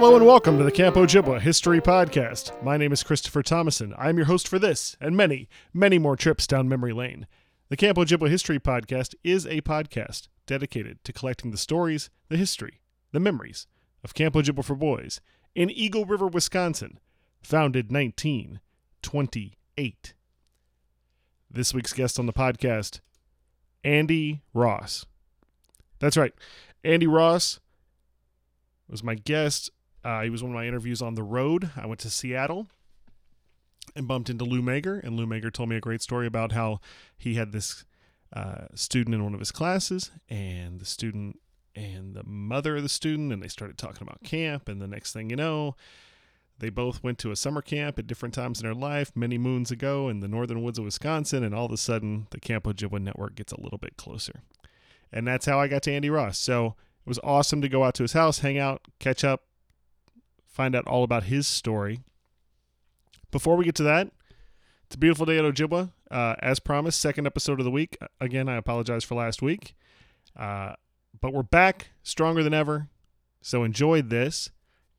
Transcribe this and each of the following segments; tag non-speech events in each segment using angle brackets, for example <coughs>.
Hello and welcome to the Camp Ojibwa History Podcast. My name is Christopher Thomason. I'm your host for this and many, many more trips down memory lane. The Camp Ojibwa History Podcast is a podcast dedicated to collecting the stories, the history, the memories of Camp Ojibwa for Boys in Eagle River, Wisconsin, founded 1928. This week's guest on the podcast, Andy Ross. That's right. Andy Ross was my guest uh, he was one of my interviews on the road. I went to Seattle and bumped into Lou Mager, and Lou Mager told me a great story about how he had this uh, student in one of his classes, and the student and the mother of the student, and they started talking about camp, and the next thing you know, they both went to a summer camp at different times in their life many moons ago in the northern woods of Wisconsin, and all of a sudden, the Camp Ojibwa network gets a little bit closer. And that's how I got to Andy Ross. So it was awesome to go out to his house, hang out, catch up, find out all about his story. Before we get to that, it's a beautiful day at Ojibwa. Uh, as promised, second episode of the week. Again, I apologize for last week. Uh, but we're back stronger than ever. So enjoy this.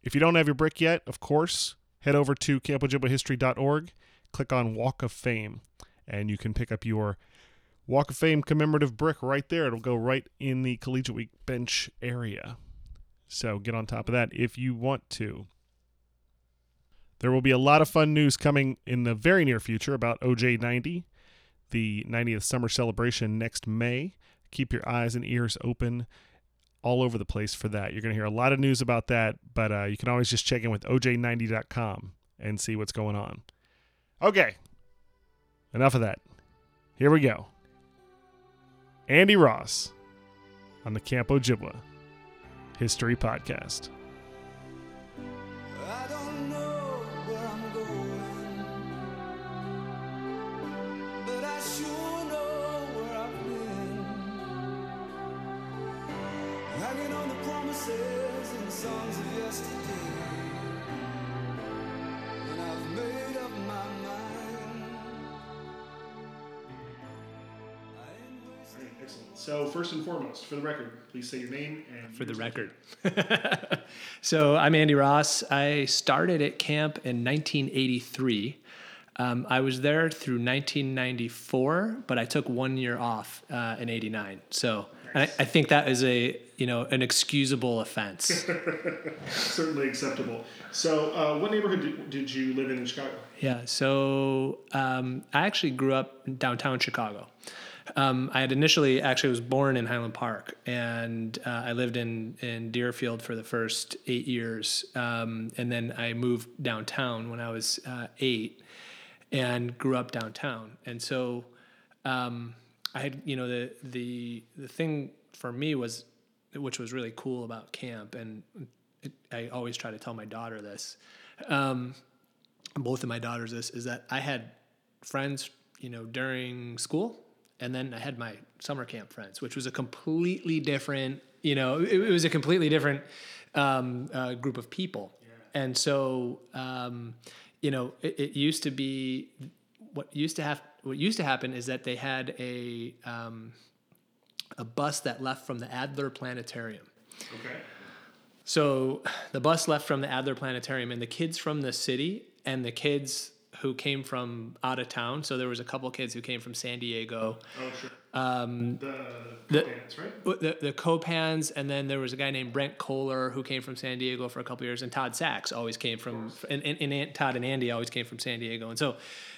If you don't have your brick yet, of course, head over to campojibwahistory.org, click on Walk of Fame, and you can pick up your Walk of Fame commemorative brick right there. It'll go right in the Collegiate Week bench area. So get on top of that if you want to. There will be a lot of fun news coming in the very near future about OJ90, the 90th summer celebration next May. Keep your eyes and ears open all over the place for that. You're going to hear a lot of news about that, but uh, you can always just check in with oj90.com and see what's going on. Okay, enough of that. Here we go. Andy Ross on the Camp Ojibwa History Podcast. So, first and foremost, for the record, please say your name and for the record. <laughs> so I'm Andy Ross. I started at camp in 1983. Um, I was there through 1994, but I took one year off uh, in '89. So and I, I think that is a you know an excusable offense. <laughs> Certainly acceptable. So, uh, what neighborhood did, did you live in in Chicago? Yeah. So um, I actually grew up in downtown Chicago. Um, I had initially actually was born in Highland Park, and uh, I lived in in Deerfield for the first eight years, um, and then I moved downtown when I was uh, eight, and grew up downtown. And so um, I had you know the the the thing for me was, which was really cool about camp, and it, I always try to tell my daughter this. Um, both of my daughters this is that I had friends, you know, during school, and then I had my summer camp friends, which was a completely different, you know, it, it was a completely different um, uh, group of people, and so um, you know, it, it used to be what used to have what used to happen is that they had a um, a bus that left from the Adler Planetarium. Okay. So the bus left from the Adler Planetarium, and the kids from the city and the kids who came from out of town. So there was a couple kids who came from San Diego, Oh, sure. um, The, the- bands, right? the the Copans, and then there was a guy named Brent Kohler who came from San Diego for a couple years, and Todd Sachs always came from, and, and, and Todd and Andy always came from San Diego, and so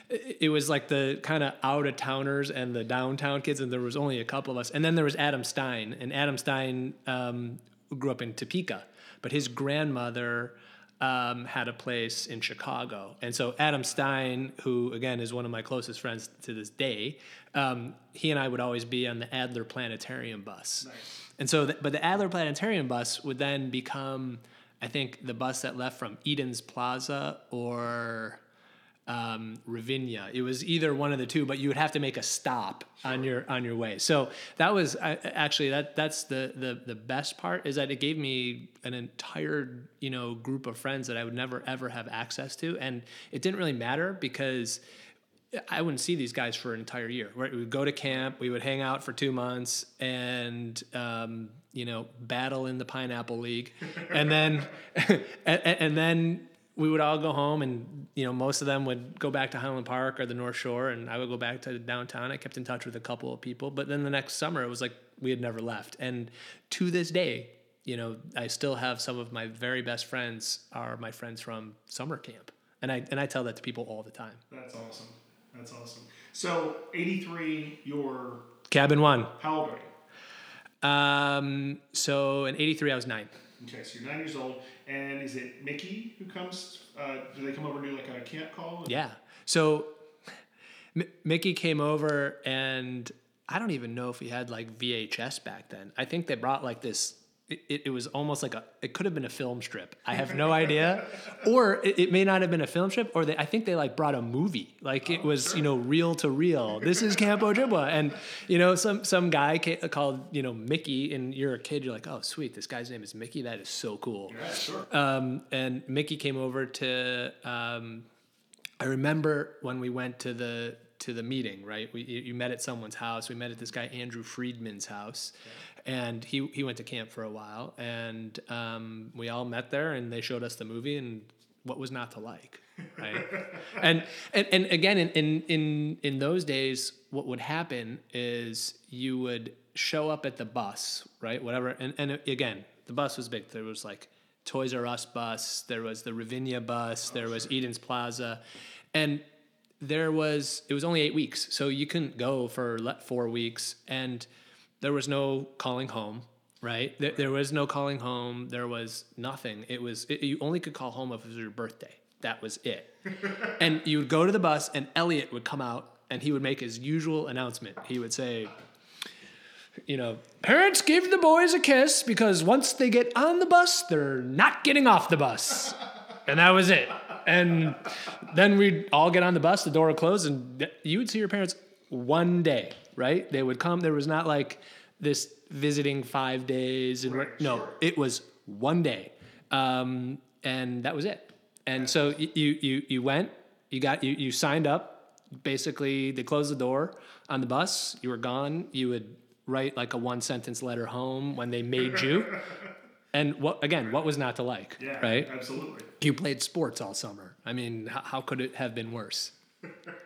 it, it was like the kind of out of towners and the downtown kids, and there was only a couple of us, and then there was Adam Stein, and Adam Stein um, grew up in Topeka, but his grandmother um, had a place in Chicago. And so Adam Stein, who again is one of my closest friends to this day, um, he and I would always be on the Adler Planetarium bus. And so, the, but the Adler Planetarium bus would then become I think the bus that left from Eden's Plaza or um, Ravinia. It was either one of the two, but you would have to make a stop on your on your way. So that was I, actually that that's the the the best part is that it gave me an entire you know group of friends that I would never ever have access to, and it didn't really matter because. I wouldn't see these guys for an entire year. Right? We would go to camp, we would hang out for two months, and um, you know, battle in the Pineapple League, and then, <laughs> and, and then we would all go home, and you know, most of them would go back to Highland Park or the North Shore, and I would go back to downtown. I kept in touch with a couple of people, but then the next summer, it was like we had never left, and to this day, you know, I still have some of my very best friends are my friends from summer camp, and I and I tell that to people all the time. That's awesome. That's awesome. So, 83, you're Cabin one. how old are you? Um, so in '83, I was nine. Okay, so you're nine years old, and is it Mickey who comes? Uh, do they come over and do like a camp call? Yeah. So M- Mickey came over, and I don't even know if he had like VHS back then. I think they brought like this. It, it was almost like a. It could have been a film strip. I have no <laughs> idea, or it, it may not have been a film strip. Or they, I think they like brought a movie. Like it was, you know, reel to reel. This is Camp Ojibwa, and you know, some some guy ca- called you know Mickey, and you're a kid. You're like, oh sweet, this guy's name is Mickey. That is so cool. Yeah, sure. Um, and Mickey came over to. Um, I remember when we went to the to the meeting. Right, we you you met at someone's house. We met at this guy Andrew Friedman's house, and he he went to camp for a while, and um, we all met there, and they showed us the movie and what was not to like. Right, <laughs> and, and and again in, in in in those days, what would happen is you would show up at the bus, right? Whatever, and and again, the bus was big. There was like Toys R Us bus, there was the Ravinia bus, there was Eden's Plaza, and there was it was only eight weeks, so you couldn't go for four weeks, and there was no calling home. Right, there, there was no calling home. There was nothing. It was it, you only could call home if it was your birthday. That was it. <laughs> and you would go to the bus, and Elliot would come out, and he would make his usual announcement. He would say, you know, parents give the boys a kiss because once they get on the bus, they're not getting off the bus. <laughs> And that was it. And then we'd all get on the bus, the door would close, and you would see your parents one day, right? They would come. There was not like this visiting five days. And Right, no, sure. it was one day. Um, and that was it. And so you, you, you went, you got, you, you signed up. Basically, they closed the door on the bus. You were gone. You would write like a one sentence letter home when they made you. <laughs> And what again? What was not to like? Yeah, right. absolutely. You played sports all summer. I mean, how, how could it have been worse? <laughs>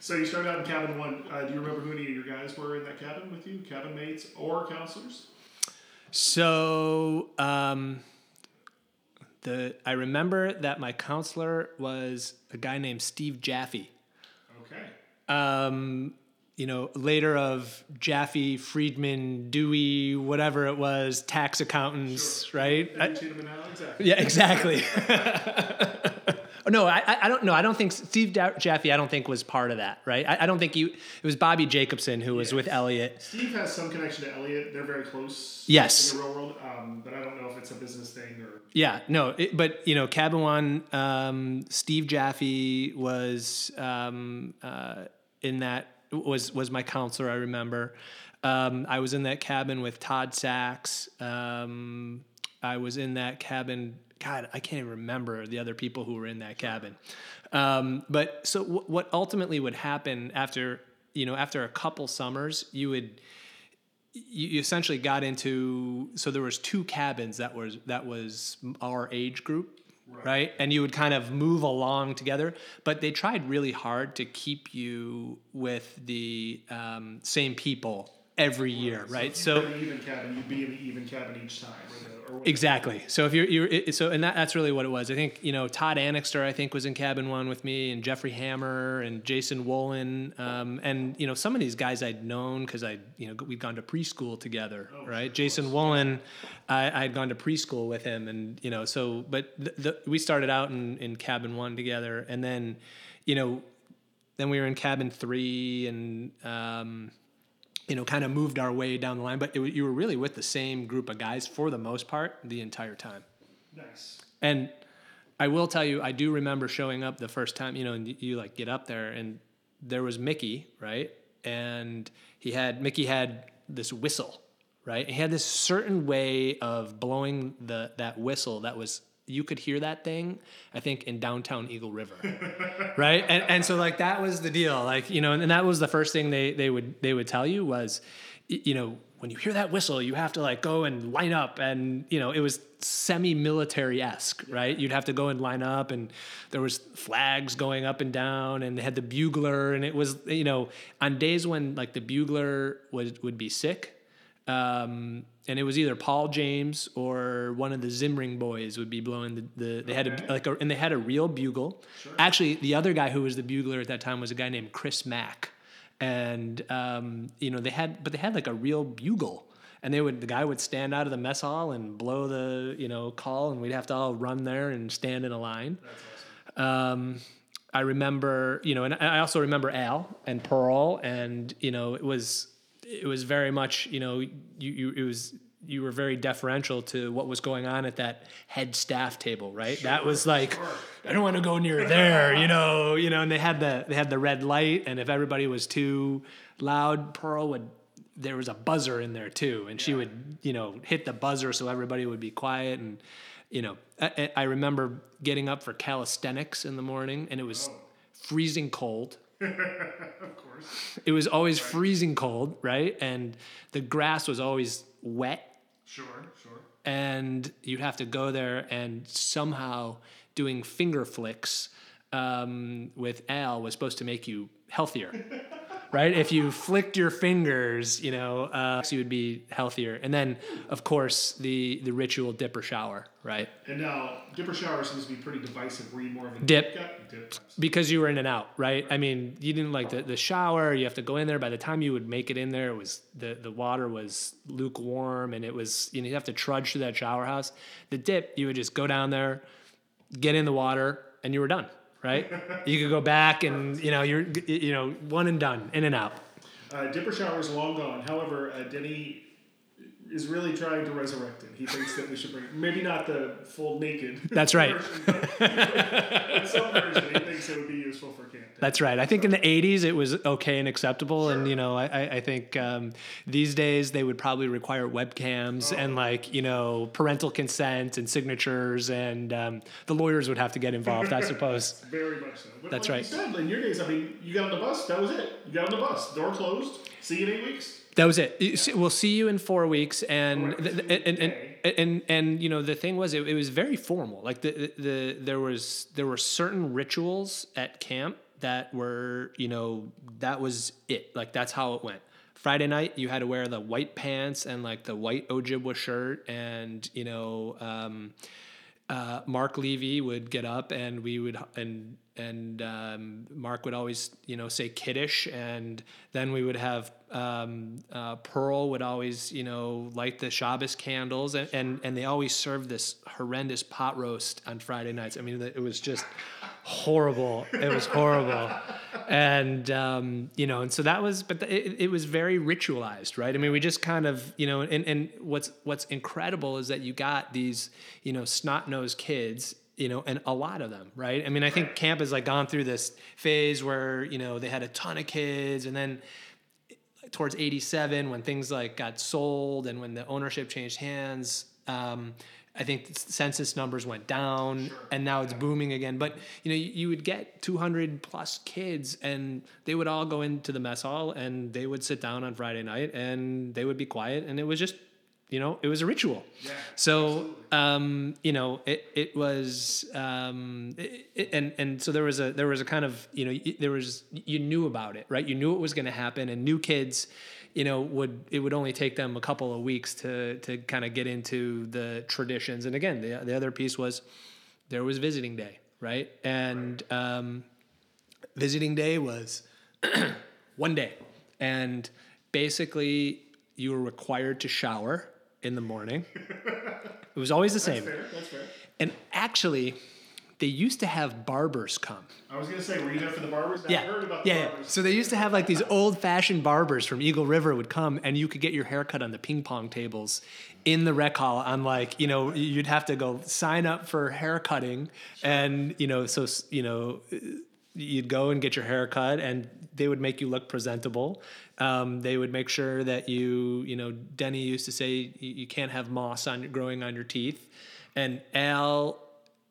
So you started out in cabin one. Uh, do you remember who any of your guys were in that cabin with you? Cabin mates or counselors? So um, the I remember that my counselor was a guy named Steve Jaffe. Okay. Um, you know, later of Jaffe, Friedman, Dewey, whatever it was, tax accountants, right? I- Cheat 'em exactly. yeah, exactly. <laughs> no, I, I- don't know. I don't think Steve Da- Jaffe. I don't think was part of that, right? I, I don't think you. It was Bobby Jacobson who was with Elliot. Steve has some connection to Elliot. They're very close. Yes. In the real world, um, but I don't know if it's a business thing or. Yeah, no, it, but you know, Cabin One, um, Steve Jaffe was um, uh, in that was was my counselor. I remember. Um, I was in that cabin with Todd Sachs. Um, I was in that cabin. God, I can't even remember the other people who were in that cabin. Um, but so w- what ultimately would happen after you know after a couple summers, you would you essentially got into so there was two cabins that was that was our age group right. and you would kind of move along together but they tried really hard to keep you with the um, same people every year right So, so if you were in an even cabin, you'd be in the even cabin each time. Or the, or Exactly. So if you're, you're so, and that, that's really what it was. I think you know Todd Annixter, I think was in cabin one with me, and Jeffrey Hammer and Jason Wolin, um, and you know some of these guys I'd known because I you know we'd gone to preschool together, right? Jason Wolin, I, I'd gone to preschool with him, and you know so, but the, the, we started out in, in cabin one together, and then you know then we were in cabin three, and um, you know, kind of moved our way down the line. But it, you were really with the same group of guys for the most part the entire time. Nice. And I will tell you, I do remember showing up the first time, you know, and you, you like get up there and there was Mickey, right? And he had, Mickey had this whistle, right? He had this certain way of blowing the, that whistle that was, you could hear that thing, I think, in downtown Eagle River, <laughs> right? And, and so like that was the deal, like, you know, and, and that was the first thing they, they would, they would tell you was, you know, when you hear that whistle, you have to like go and line up, and you know it was semi-military esque, right? You'd have to go and line up, and there was flags going up and down, and they had the bugler, and it was you know on days when like the bugler would would be sick, um, and it was either Paul James or one of the Zimring boys would be blowing the, the they had a, like a, and they had a real bugle. Actually, the other guy who was the bugler at that time was a guy named Chris Mack, and um, you know they had but they had like a real bugle. And they would the guy would stand out of the mess hall and blow the you know call, and we'd have to all run there and stand in a line. Um, I remember, you know, and I also remember Al and Pearl, and you know, it was it was very much, you know, you, you it was you were very deferential to what was going on at that head staff table, right? that was like, I don't want to go near there, you know, you know, and they had the they had the red light, and if everybody was too loud, Pearl would. There was a buzzer in there too, and she would, you know, hit the buzzer so everybody would be quiet. And, you know, I, I remember getting up for calisthenics in the morning, and it was oh. freezing cold <laughs> Of course. It was always freezing cold, right? And the grass was always wet, Sure, sure. and you'd have to go there and somehow doing finger flicks um, with Al was supposed to make you healthier. <laughs> Right, if you flicked your fingers, you know, uh, you would be healthier. And then, of course, the the ritual dipper shower, right? And now, dipper shower seems to be pretty divisive. Were you more of a Dip. Dip. because you were in and out, right? I mean, you didn't like the, the shower. You have to go in there. By the time you would make it in there, it was the, the water was lukewarm, and it was you know you have to trudge through that shower house. The dip, you would just go down there, get in the water, and you were done, right? you could go back, and you know you're you know one and done, in and out. Uh, dipper shower is long gone. However, uh, Denny is really trying to resurrect it. He thinks that we should bring maybe not the full naked. That's right. version, but in some version, he thinks it would be useful for camp. That's right. I think in the '80s it was okay and acceptable, and you know, I, I think um, these days they would probably require webcams and like you know parental consent and signatures, and um, the lawyers would have to get involved, I suppose. <laughs> Very much so. But That's like right. You said, in your days, I mean, you got on the bus. That was it. You got on the bus. Door closed. See you in eight weeks. That was it. See- We'll see you in four weeks, and Four th- and, and, and and you know the thing was it, it was very formal. Like the, the the there was there were certain rituals at camp that were you know that was it. Like that's how it went. Friday night you had to wear the white pants and like the white Ojibwa shirt, and you know. Um, uh, Mark Levy would get up and we would and and um, Mark would always you know say kiddush and then we would have um, uh, Pearl would always you know light the Shabbos candles and, and and they always served this horrendous pot roast on Friday nights. I mean it was just horrible. It was horrible. And um, you know, and so that was, but it, it was very ritualized, right? I mean, we just kind of, you know, and, and what's what's incredible is that you got these, you know, snot nosed kids, you know, and a lot of them, right? I mean, I think camp has like gone through this phase where you know they had a ton of kids, and then towards 87 when things like got sold and when the ownership changed hands um, i think the census numbers went down and now it's booming again. But you know you, you would get 200 plus kids and they would all go into the mess hall and they would sit down on friday night and they would be quiet and it was just you know it was a ritual. Yeah, so um, you know it, it was um, it, it- and and so there was a there was a kind of you know there was you knew about it right? You knew it was going to happen and new kids you know would it would only take them a couple of weeks to to kind of get into the traditions. And again the, the other piece was there was visiting day right? And um, visiting day was <clears throat> one day. And basically you were required to shower in the morning <laughs> it was always the same That's Fair. That's fair. and actually they used to have barbers come. I was gonna say, were you there for the barbers? Yeah, I heard about yeah, the yeah. barbers. So they used to have like these old-fashioned barbers from Eagle River would come, and you could get your haircut on the ping pong tables in the rec hall. On like, you know, you'd have to go sign up for haircutting, and you know, so you know, you'd go and get your hair cut, and they would make you look presentable. Um, they would make sure that you, you know, Denny used to say you, you can't have moss on growing on your teeth, and Al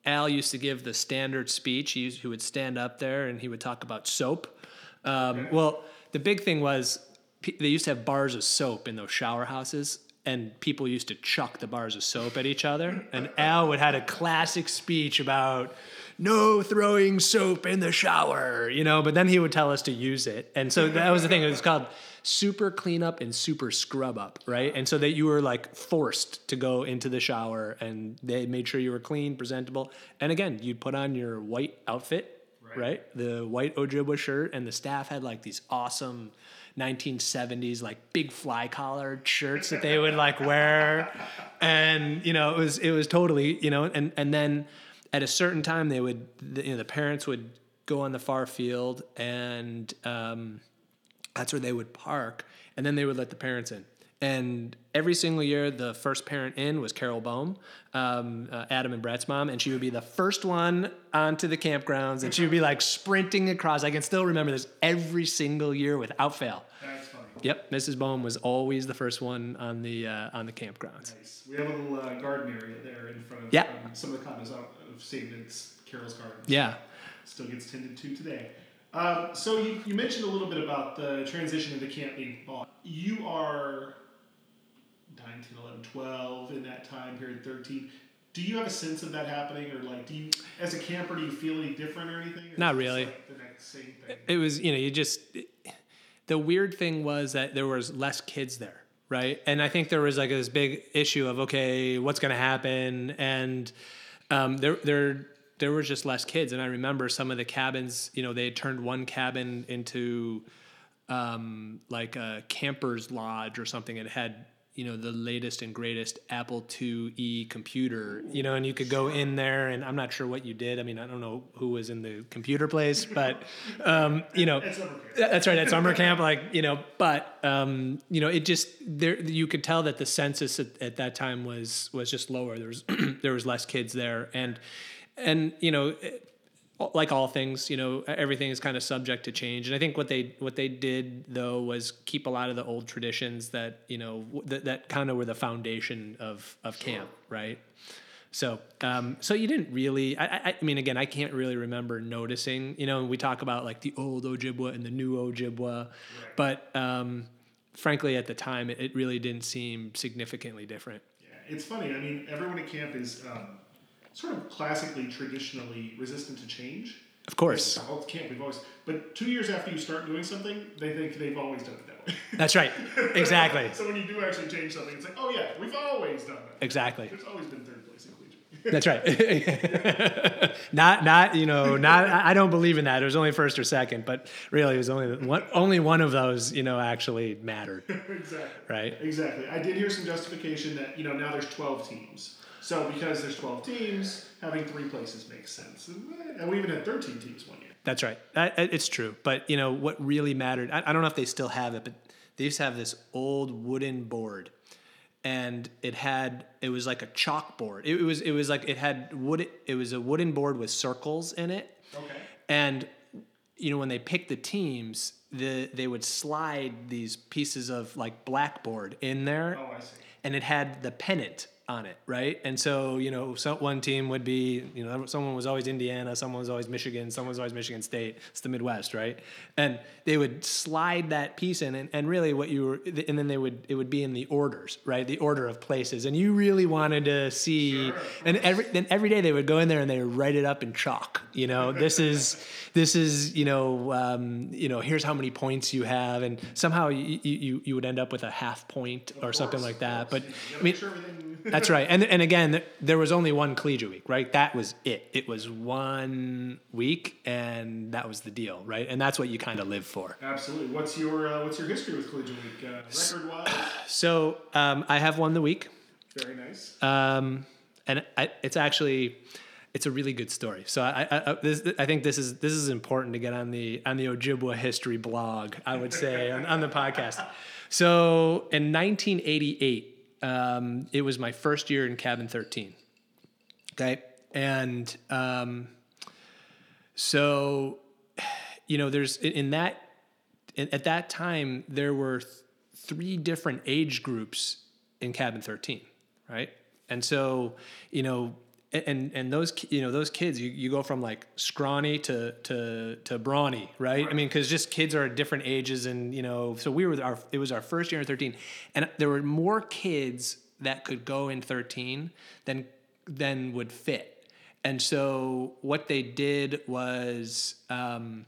Al used to give the standard speech. He, used, he would stand up there and he would talk about soap. Um, Well, the big thing was they used to have bars of soap in those shower houses, and people used to chuck the bars of soap at each other. And Al would had a classic speech about no throwing soap in the shower, you know. But then he would tell us to use it, and so that was the thing. It was called super cleanup and super scrub up, right? And so that you were like forced to go into the shower and they made sure you were clean, presentable. And again, you'd put on your white outfit, right? The white Ojibwa shirt, and the staff had like these awesome 1970s like big fly collared shirts that they would like wear. And you know, it was it was totally, you know, and and then at a certain time they would the, you know, the parents would go on the far field and um that's where they would park and then they would let the parents in and every single year the first parent in was carol bohm um, uh, adam and brett's mom and she would be the first one onto the campgrounds and she would be like sprinting across i can still remember this every single year without fail. Yep mrs bohm was always the first one on the uh, on the campgrounds Nice. We have a little uh, garden area there in front of Yeah. um, some of the condos out of St. It's Carol's Garden. yeah Still gets tended to today. Um, so you, you mentioned a little bit about the transition into camp being bought. You are 9, 10, 11, 12 in that time period, 13. Do you have a sense of that happening, or like, do you, as a camper, do you feel any different or anything? Or Not it really. like, the next same thing. it was you know you just the weird thing was that there was less kids there right? And i think there was like this big issue of okay what's going to happen? And um, there there there was just less kids. And i remember some of the cabins you know they had turned one cabin into um, like a camper's lodge or something. It had you know the latest and greatest apple IIe computer you know and you could go in there and i'm not sure what you did i mean i don't know who was in the computer place but um, you know At summer camp. yeah, That's right at summer camp, like you know. But um, you know, it just there. You could tell that the census at, at that time was was just lower. There was <clears throat> there was less kids there, and and you know, it- like all things, you know, everything is kind of subject to change. And I think what they what they did though was keep a lot of the old traditions that you know that, that kind of were the foundation of of camp, right? So, um, so you didn't really. I, I, I mean, again, I can't really remember noticing. You know, we talk about like the old Ojibwa and the new Ojibwa, but um, frankly, at the time, it, it really didn't seem significantly different. Yeah, it's funny. I mean, everyone at camp is um, sort of classically, traditionally resistant to change. Of course, Oh, camp. We've always. But two years after you start doing something, they think they've always done it that way. <laughs> that's right. Exactly. <laughs> so when you do actually change something, it's like, oh yeah, we've always done that. Exactly. There's always been third place in collegiate. That's right. <laughs> not, not, you know, not. I I don't believe in that. It was only first or second, but really, it was only one. Only one of those, you know, actually mattered, exactly. right? Exactly. I did hear some justification that you know now there's 12 teams. So because there's 12 teams, having three places makes sense. And, we even had 13 teams one year. That's right. It's true. But you know what really mattered? I, I don't know if they still have it, but they used to have this old wooden board, and it had it was like a chalkboard. It, was it was like it had wood. It was a wooden board with circles in it, Okay. and you know when they picked the teams, the they would slide these pieces of like blackboard in there, Oh, I see. and it had the pennant on it, right? And so, you know, so one team would be, you know, someone was always Indiana, someone was always Michigan, someone was always Michigan State. It's the Midwest, right? And they would slide that piece in, and, and really what you were, and then they would, it would be in the orders, right? The order of places, and you really wanted to see, and every then every day they would go in there and they would write it up in chalk. You know, <laughs> this is, this is, you know, um, you know, here's how many points you have, and somehow you you, you would end up with a half point or something like that. But I mean. Sure. That's right. And and again, there was only one collegiate week, right? That was it. It was one week, and that was the deal, right? And that's what you kind of live for. Absolutely. What's your uh, What's your history with collegiate week? Uh, record wise, <sighs> So um, I have won the week, very nice. um, and I, it's actually it's a really good story. So I, I, I, this, I think this is this is important to get on the on the Ojibwa history blog. I would say on, on the podcast. So in 1988, um, it was my first year in cabin 13. Okay, and um, so you know, there's in that at that time there were th- three different age groups in cabin 13 right and so you know and and those you know those kids you, you go from like scrawny to to to brawny right, i mean because just kids are at different ages and you know so we were our it was our first year in 13 and there were more kids that could go in 13 than than would fit. And so what they did was um,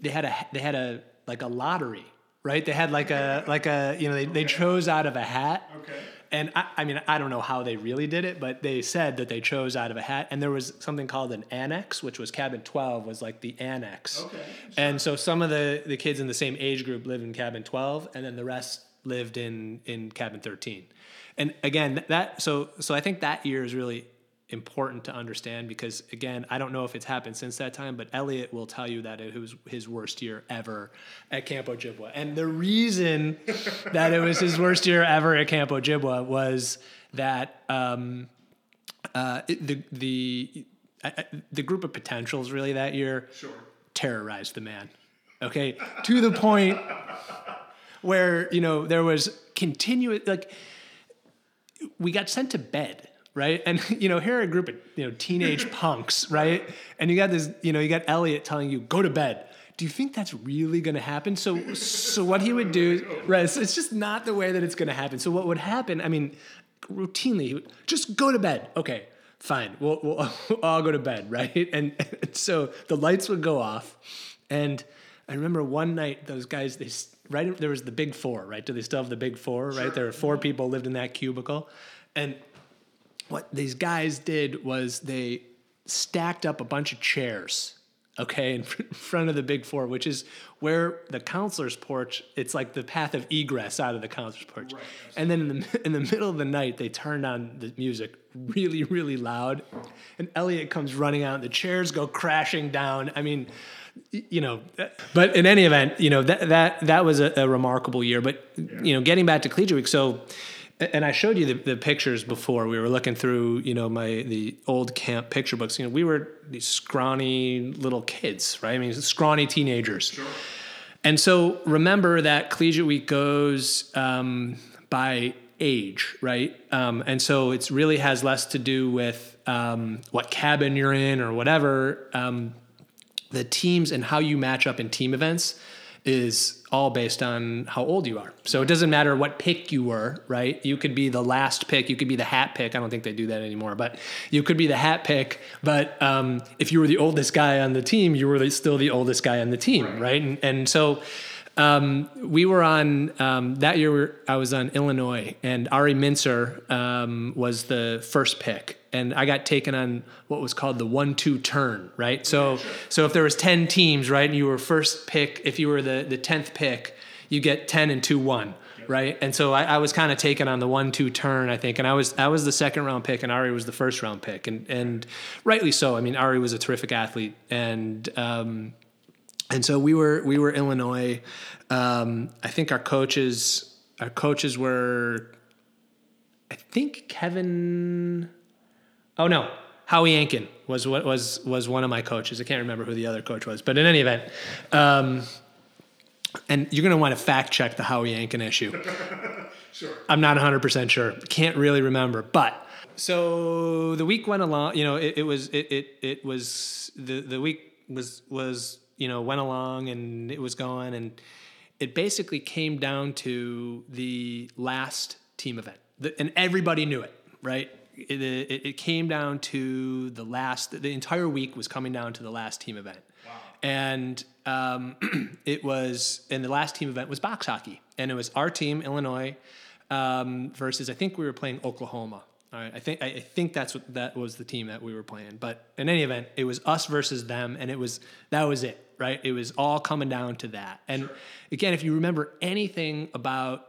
they had a they had a like a lottery, right? They had like a like a you know they, they chose out of a hat. Okay. And I, I mean I don't know how they really did it, but they said that they chose out of a hat. And there was something called an annex, which was cabin twelve was like the annex. Okay, And so some of the the kids in the same age group lived in cabin twelve, and then the rest lived in in cabin thirteen. And again that so so I think that year is really important to understand because again i don't know if it's happened since that time but elliot will tell you that it was his worst year ever at camp ojibwa. And the reason <laughs> that it was his worst year ever at camp ojibwa was that um, uh, the the I- the group of potentials really that year terrorized the man okay? To the point where you know there was continuous like we got sent to bed right? And <laughs> you know here are a group of you know teenage <laughs> punks right? And you got this you know you got elliot telling you go to bed. Do you think that's really going to happen? So so what he would do right so it's just not the way that it's going to happen. So what would happen i mean routinely he would, just go to bed. Okay fine we'll, we'll, <laughs> all go to bed right? And, and so the lights would go off and i remember one night those guys they right there was the big four right? Do they still have the big four right? There were four people lived in that cubicle and what these guys did was they stacked up a bunch of chairs okay in <laughs> front of the big four which is where the counselor's porch it's like the path of egress out of the counselor's porch. And then in the, in the middle of the night they turned on the music really really loud. And elliot comes running out the chairs go crashing down. I mean you know but in any event you know that that that was a, a remarkable year. But you know getting back to collegiate week so and I showed you the, the pictures before. We were looking through, you know, my the old camp picture books. You know, we were these scrawny little kids, right? I mean, scrawny teenagers. Sure. And so remember that collegiate week goes um, by age, right? Um, and so it really has less to do with um, what cabin you're in or whatever. Um, the teams and how you match up in team events is all based on how old you are. So it doesn't matter what pick you were, right? You could be the last pick, you could be the hat pick. I don't think they do that anymore, but you could be the hat pick. But um, if you were the oldest guy on the team, you were still the oldest guy on the team, right? And, and so um, we were on um, that year. I was on Illinois, and Ari Mincer um, was the first pick, and I got taken on what was called the one-two turn. Right. So, so if there was ten teams, right, and you were first pick, if you were the the tenth pick, you get ten and two one. Right, and so I, I was kind of taken on the one-two turn, I think, and I was I was the second round pick, and Ari was the first round pick, and and rightly so. I mean, Ari was a terrific athlete, and um, and so we were we were Illinois. Um, I think our coaches our coaches were, I think Kevin. Oh no, Howie Yankin was what was was one of my coaches. I can't remember who the other coach was, but in any event, um, and you're going to want to fact check the Howie Yankin issue. <laughs> Sure. I'm not 100% sure. Can't really remember. But so the week went along, you know, it, it was, it, it, it was, the, the week was, was, you know, went along and it was going. And it basically came down to the last team event. The, and everybody knew it, right? It, it, it came down to the last, the entire week was coming down to the last team event. And um, <clears throat> it was, and the last team event was box hockey. And it was our team, Illinois, um, versus I think we were playing Oklahoma. All right, I think I think that's what that was the team that we were playing. But in any event, it was us versus them, and it was that was it, right? It was all coming down to that. And again, if you remember anything about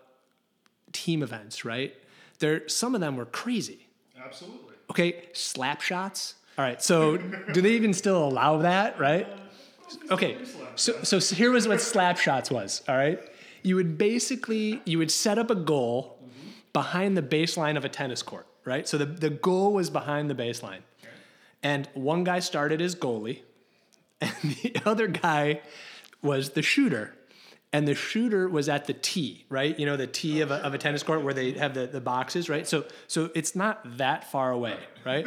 team events, right? There, some of them were crazy Absolutely. okay slap shots All right. So do they even still allow that? Right. Okay. So so here was what slap shots was. All right. You would basically you would set up a goal behind the baseline of a tennis court. Right. So the the goal was behind the baseline, and one guy started as goalie, <laughs> and the other guy was the shooter. And the shooter was at the tee, right? You know, the tee of a, of a tennis court where they have the, the boxes, right? So so it's not that far away, right?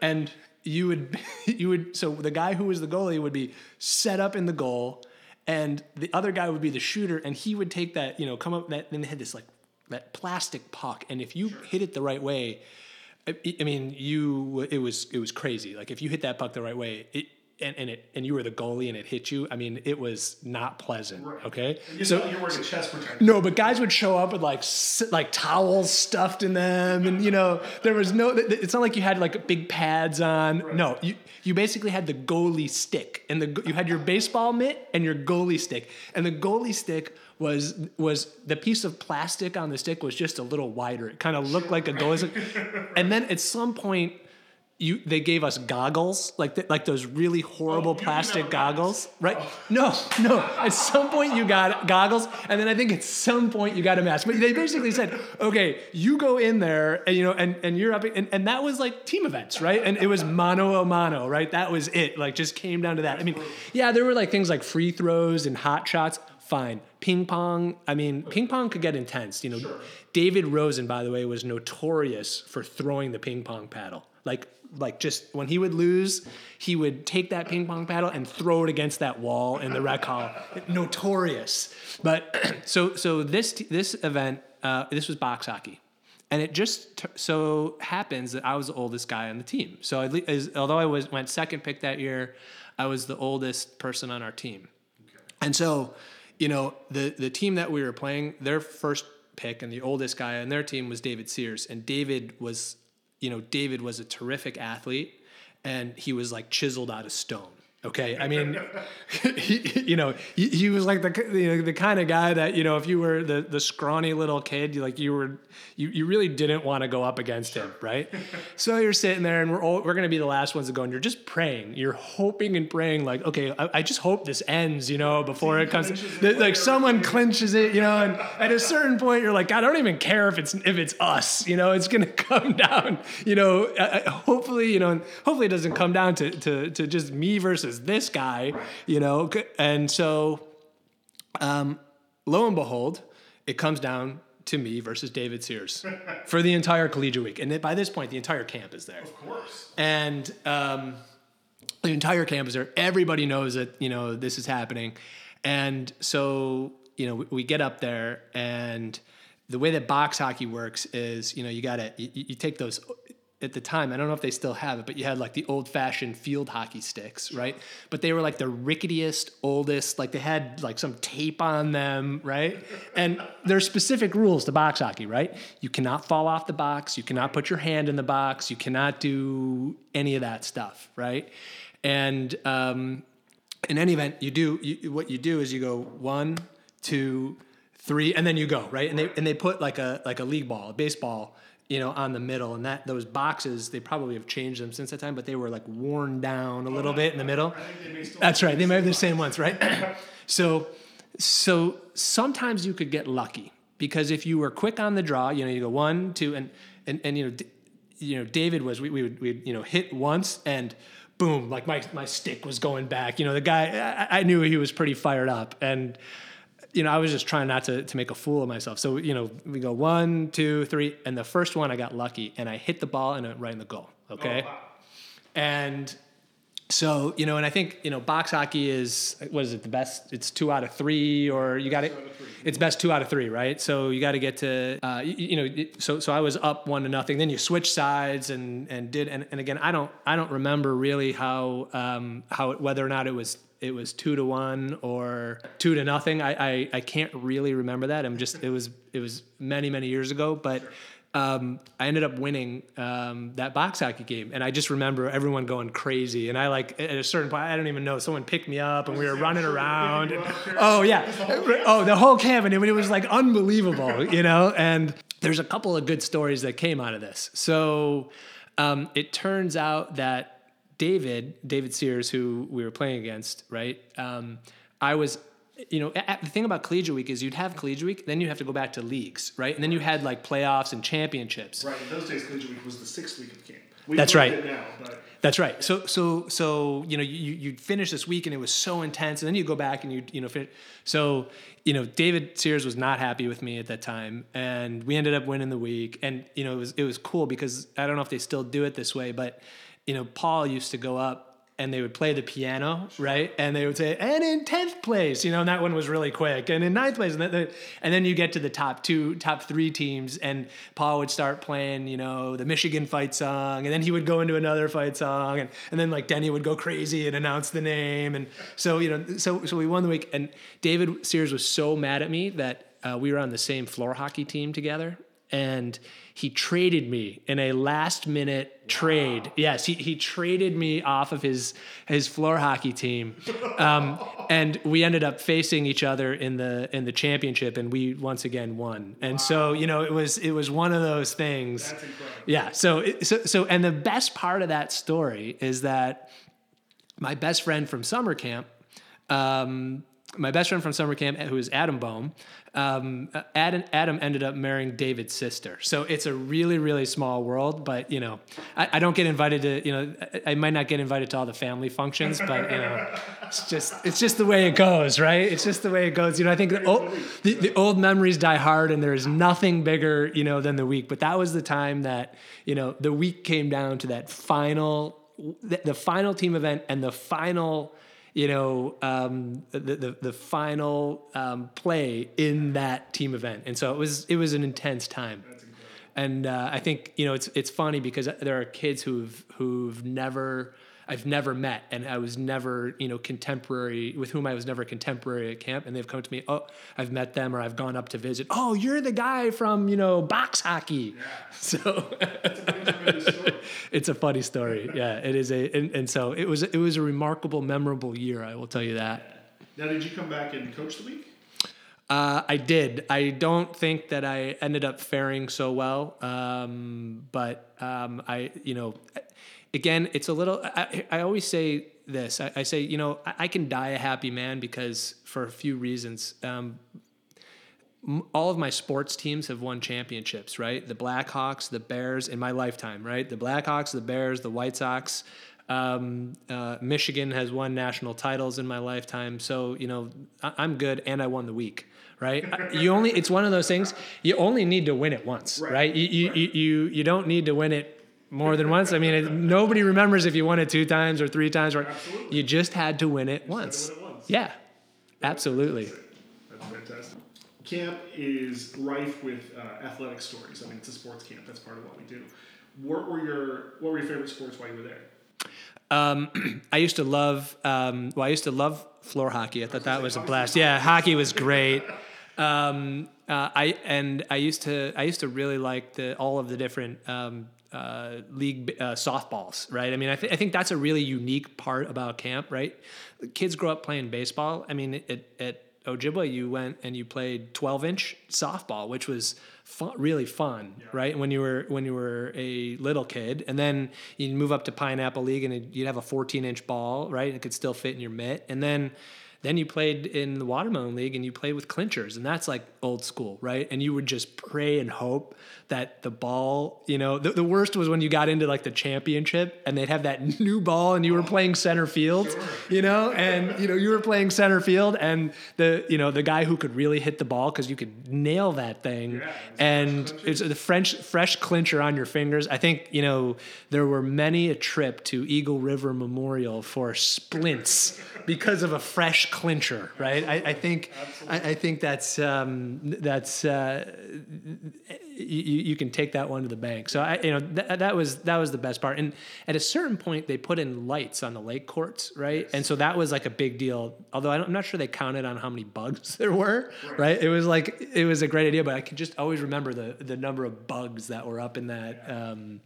And you would <laughs> you would so the guy who was the goalie would be set up in the goal and the other guy would be the shooter and he would take that, you know, come up that then they had this like that plastic puck and if you hit it the right way, I, I mean, you it was it was crazy. Like if you hit that puck the right way, it and, and it and you were the goalie and it hit you. I mean, it was not pleasant. Okay, so you're wearing a chest protector. no, but guys would show up with like like towels stuffed in them, and you know there was no. It's not like you had like big pads on. No, you you basically had the goalie stick, and the you had your baseball mitt and your goalie stick, and the goalie stick was was the piece of plastic on the stick was just a little wider. It kind of looked like a stick, and then at some point. You, they gave us goggles like th- like those really horrible Oh, plastic goggles, right? No, no. At some point you got goggles, and then I think at some point you got a mask. But they basically said, okay, you go in there, and you know, and, and you're up, and, and that was like team events, right? And it was mano a mano, right? That was it. Like just came down to that. I mean, yeah, there were like things like free throws and hot shots. Fine. Ping pong. I mean, ping pong could get intense. You know, David Rosen, by the way, was notorious for throwing the ping pong paddle. Like like just when he would lose, he would take that ping pong paddle and throw it against that wall in the rec hall. Notorious. But <clears throat> so so this this event uh, this was box hockey, and it just t- so happens that I was the oldest guy on the team. So at least, as, although I was went second pick that year, I was the oldest person on our team. And so, you know, the the team that we were playing, their first pick and the oldest guy on their team was David Sears, and David was, you know, David was a terrific athlete, and he was like chiseled out of stone. Okay, I mean, <laughs> <laughs> he, you know, he, he was like the you know, the kind of guy that you know, if you were the the scrawny little kid, you like you were, you, you really didn't want to go up against him, right? <laughs> so you're sitting there, and we're all, we're gonna be the last ones to go, and you're just praying, you're hoping and praying, like, okay, I, I just hope this ends, you know, before it comes, that, like someone clinches it, you know, and at a certain point, you're like, I don't even care if it's if it's us, you know, it's gonna come down, you know, uh, uh, hopefully, you know, hopefully it doesn't come down to to to just me versus this guy, you know, and so um, lo and behold, it comes down to me versus David Sears <laughs> for the entire collegiate week. And by this point, the entire camp is there. Of course. And um, the entire camp is there. Everybody knows that, you know, this is happening. And so, you know, we, we get up there and the way that box hockey works is, you know, you got to, you, you take those, at the time, I don't know if they still have it, but you had like the old fashioned field hockey sticks, right? But they were like the ricketiest, oldest, like they had like some tape on them, right? And there's specific rules to box hockey, right? You cannot fall off the box, you cannot put your hand in the box, you cannot do any of that stuff, right? And um, in any event, you do you, what you do is you go one, two, three, and then you go right. And they and they put like a like a league ball, a baseball, you know, on the middle. And that those boxes, they probably have changed them since that time, but they were like worn down a little bit in the middle. That's right. They may have the same ones, right? <clears throat> so so sometimes you could get lucky because if you were quick on the draw, you know, you go one, two, and and and you know, D- you know, David was we we would we you know hit once and boom, like my my stick was going back. You know, the guy I, I knew he was pretty fired up and. You know, I was just trying not to, to make a fool of myself. So, you know, we go one, two, three, and the first one I got lucky and I hit the ball and it went right in the goal. Okay. And so, you know, and I think, you know, box hockey is, what is it, the best? It's two out of three, or you got it, it's best two out of three, right? So you got to get to, uh, you, you know, so, so I was up one to nothing. Then you switch sides and, and did, and, and again, I don't, I don't remember really how, um, how, it, whether or not it was, it was two to one or two to nothing. I, I, I can't really remember that. I'm just, it was, it was many, many years ago, but, um, I ended up winning um, that box hockey game, and I just remember everyone going crazy. And I like at a certain point, I don't even know. Someone picked me up, and we were running around. And, oh yeah, oh the whole camp, and it, it was like unbelievable, you know. And there's a couple of good stories that came out of this. So um, it turns out that David, David Sears, who we were playing against, right? Um, I was, you know, a- a- the thing about collegiate week is you'd have collegiate week, then you have to go back to leagues, right? And then you had like playoffs and championships. Right. In those days, collegiate week was the sixth week of camp. We That's right. It now, but That's right. So so so you know you you'd finish this week and it was so intense, and then you go back and you you know finish. So you know David Sears was not happy with me at that time, and we ended up winning the week, and you know it was it was cool because I don't know if they still do it this way, but you know Paul used to go up. And they would play the piano, right? And they would say, "And in tenth place," you know, and that one was really quick. And in ninth place, and, then and then you get to the top two, top three teams, and Paul would start playing, you know, the Michigan fight song, and then he would go into another fight song, and, and then like Denny would go crazy and announce the name, and so you know, so so we won the week, and David Sears was so mad at me that uh, we were on the same floor hockey team together, and he traded me in a last minute trade. Yes, he, he traded me off of his his floor hockey team, um, <laughs> and we ended up facing each other in the in the championship, and we once again won. And so you know it was it was one of those things. Yeah. So it- so so and the best part of that story is that my best friend from summer camp, um, my best friend from summer camp, who is Adam Bohm, um, Adam, Adam ended up marrying David's sister. So it's a really, really small world. But you know, I, I don't get invited to. You know, I, I might not get invited to all the family functions, but you know, it's just it's just the way it goes, right? It's just the way it goes. You know, I think the old, the, the old memories die hard, and there's nothing bigger, you know, than the week. But that was the time that you know the week came down to that final, the, the final team event and the final you know, um, the, the the final um, play in that team event, and so it was it was an intense time. And uh, I think you know it's it's funny because there are kids who've who've never I've never met, and I was never you know contemporary with whom I was never contemporary at camp, and they've come to me. Oh, I've met them, or I've gone up to visit. Oh, you're the guy from you know box hockey. Yeah. <laughs> So <laughs> it's a funny story. Yeah, it is a and, and so it was it was a remarkable, memorable year. I will tell you that. now did you come back and coach the week? Uh, I did. I don't think that I ended up faring so well, um, but um, I, you know, again, it's a little. I, I always say this. I, I say, you know, I, I can die a happy man because for a few reasons. Um, all of my sports teams have won championships, right? The Blackhawks, the Bears in my lifetime, right? The Blackhawks, the Bears, the White Sox. Um, uh, Michigan has won national titles in my lifetime. So, you know, I- I'm good and I won the week, right? You only, it's one of those things, you only need to win it once, right? You, you, you, you, you don't need to win it more than once. I mean, it, nobody remembers if you won it two times or three times, or you just had to win it once. win it once. Yeah, absolutely. That's fantastic. Camp is rife with uh, athletic stories. I mean, it's a sports camp. That's part of what we do. What were your What were your favorite sports while you were there? Um, <clears throat> I used to love. Um, well, I used to love floor hockey. I thought that was a blast. Yeah, hockey was great. Um, uh, I and I used to. I used to really like the all of the different um, uh, league uh, softballs. Right. I mean, I, th- I think that's a really unique part about camp. Right. Kids grow up playing baseball. I mean, at, at Ojibwa, you went and you played 12 inch softball, which was fun, really fun, right? When you were when you were a little kid, and then you move up to Pineapple League, and you'd have a 14 inch ball, right? It could still fit in your mitt, and then then you played in the Watermelon League, and you played with clinchers, and that's like old school, right? And you would just pray and hope that the ball, you know, the, the worst was when you got into like the championship, and they'd have that <laughs> new ball, and you were playing center field, you know, and you know you were playing center field, and the you know the guy who could really hit the ball because you could nail that thing, Yeah, and it's the French fresh clincher on your fingers. I think you know there were many a trip to Eagle River Memorial for splints because of a fresh clincher, right? I, I think I, I think that's um, that's uh, you, you can take that one to the bank. So I, you know, that, that was that was the best part. And at a certain point, they put in lights on the lake courts, right? And so that was like a big deal. Although I'm not sure they counted on how many bugs <laughs> there were, right? It was like it was a great idea, but I can just always remember the the number of bugs that were up in that um,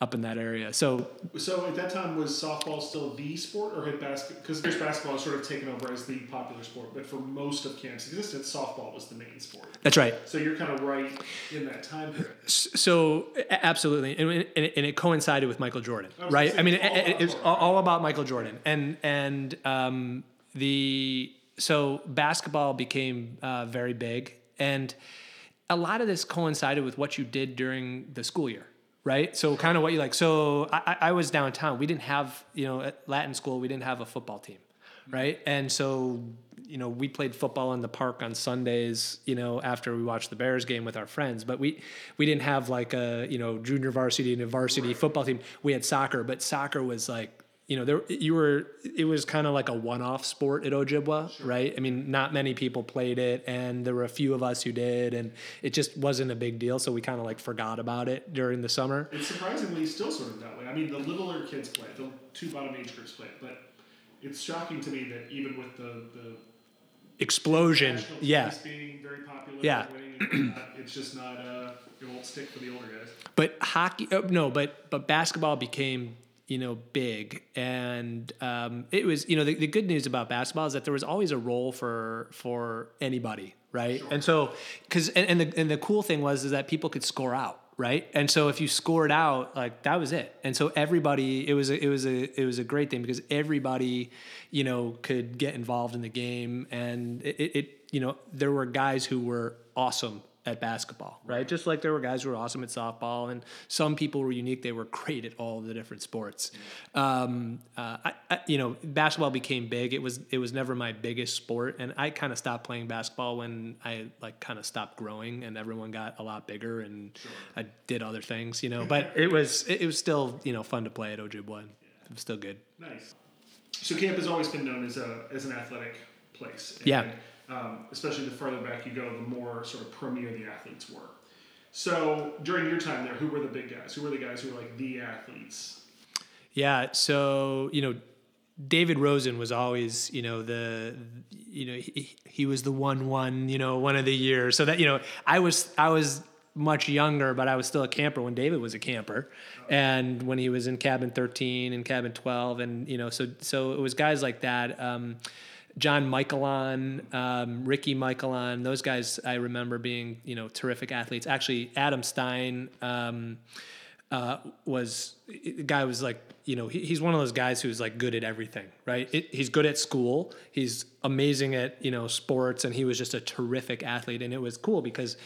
up in that area. So So at that time, was softball still the sport, or had basketball? Because there's basketball sort of taken over as the popular sport, but for most of camp's existence, softball was the main sport. that's right. So you're kind of right in that time period. So absolutely, and, and, it, and it coincided with Michael Jordan, was right? I mean, it, it, all it's about all, about Michael Jordan, and and um, the so basketball became uh, very big, and a lot of this coincided with what you did during the school year, right? So kind of what you like. So I, I I was downtown. We didn't have you know at Latin school. We didn't have a football team, right? And so you know we played football in the park on Sundays. You know after we watched the Bears game with our friends, but we we didn't have like a you know junior varsity and a varsity football team. We had soccer, but soccer was like you know, there you were. It was kind of like a one-off sport at Ojibwa, right? I mean, not many people played it, and there were a few of us who did, and it just wasn't a big deal. So we kind of like forgot about it during the summer. It's surprisingly still sort of that way. I mean, the littler kids play, it, the two bottom age groups play, it, but it's shocking to me that even with the the Explosion, national yeah. being very popular, Yeah. winning, <clears throat> it's just not uh, it won't stick for the older guys. But hockey, oh, no, but but basketball became you know big, and um, it was you know the, the good news about basketball is that there was always a role for for anybody, right? And so because and, and the and the cool thing was is that people could score out. Right, and so if you scored out, like that was it, and so everybody, it was a, it was a it was a great thing because everybody, you know, could get involved in the game, and it, it, you know there were guys who were awesome at basketball, right? Just like there were guys who were awesome at softball, and some people were unique. They were great at all the different sports. Um, uh, I, I, you know, basketball became big. It was it was never my biggest sport, and I kind of stopped playing basketball when I like kind of stopped growing, and everyone got a lot bigger, and I did other things, you know. But <laughs> it was it, it was still you know fun to play at Ojibwa. and It was still good. Nice. So camp has always been known as a as an athletic place. Yeah. Um, especially the further back you go, the more sort of premier the athletes were. So during your time there, who were the big guys? Who were the guys who were like the athletes? Yeah. So you know, David Rosen was always you know the you know he, he was the one one you know one of the year. So that you know I was I was much younger, but I was still a camper when David was a camper, and when he was in cabin thirteen and cabin twelve, and you know so so it was guys like that. Um, John Michaelon, um, Ricky Michaelon, those guys I remember being, you know, terrific athletes. Actually, Adam Stein um, uh, was the guy was like, you know, he, he's one of those guys who's like good at everything, right? It, he's good at school. He's amazing at you know sports, and he was just a terrific athlete. And it was cool because,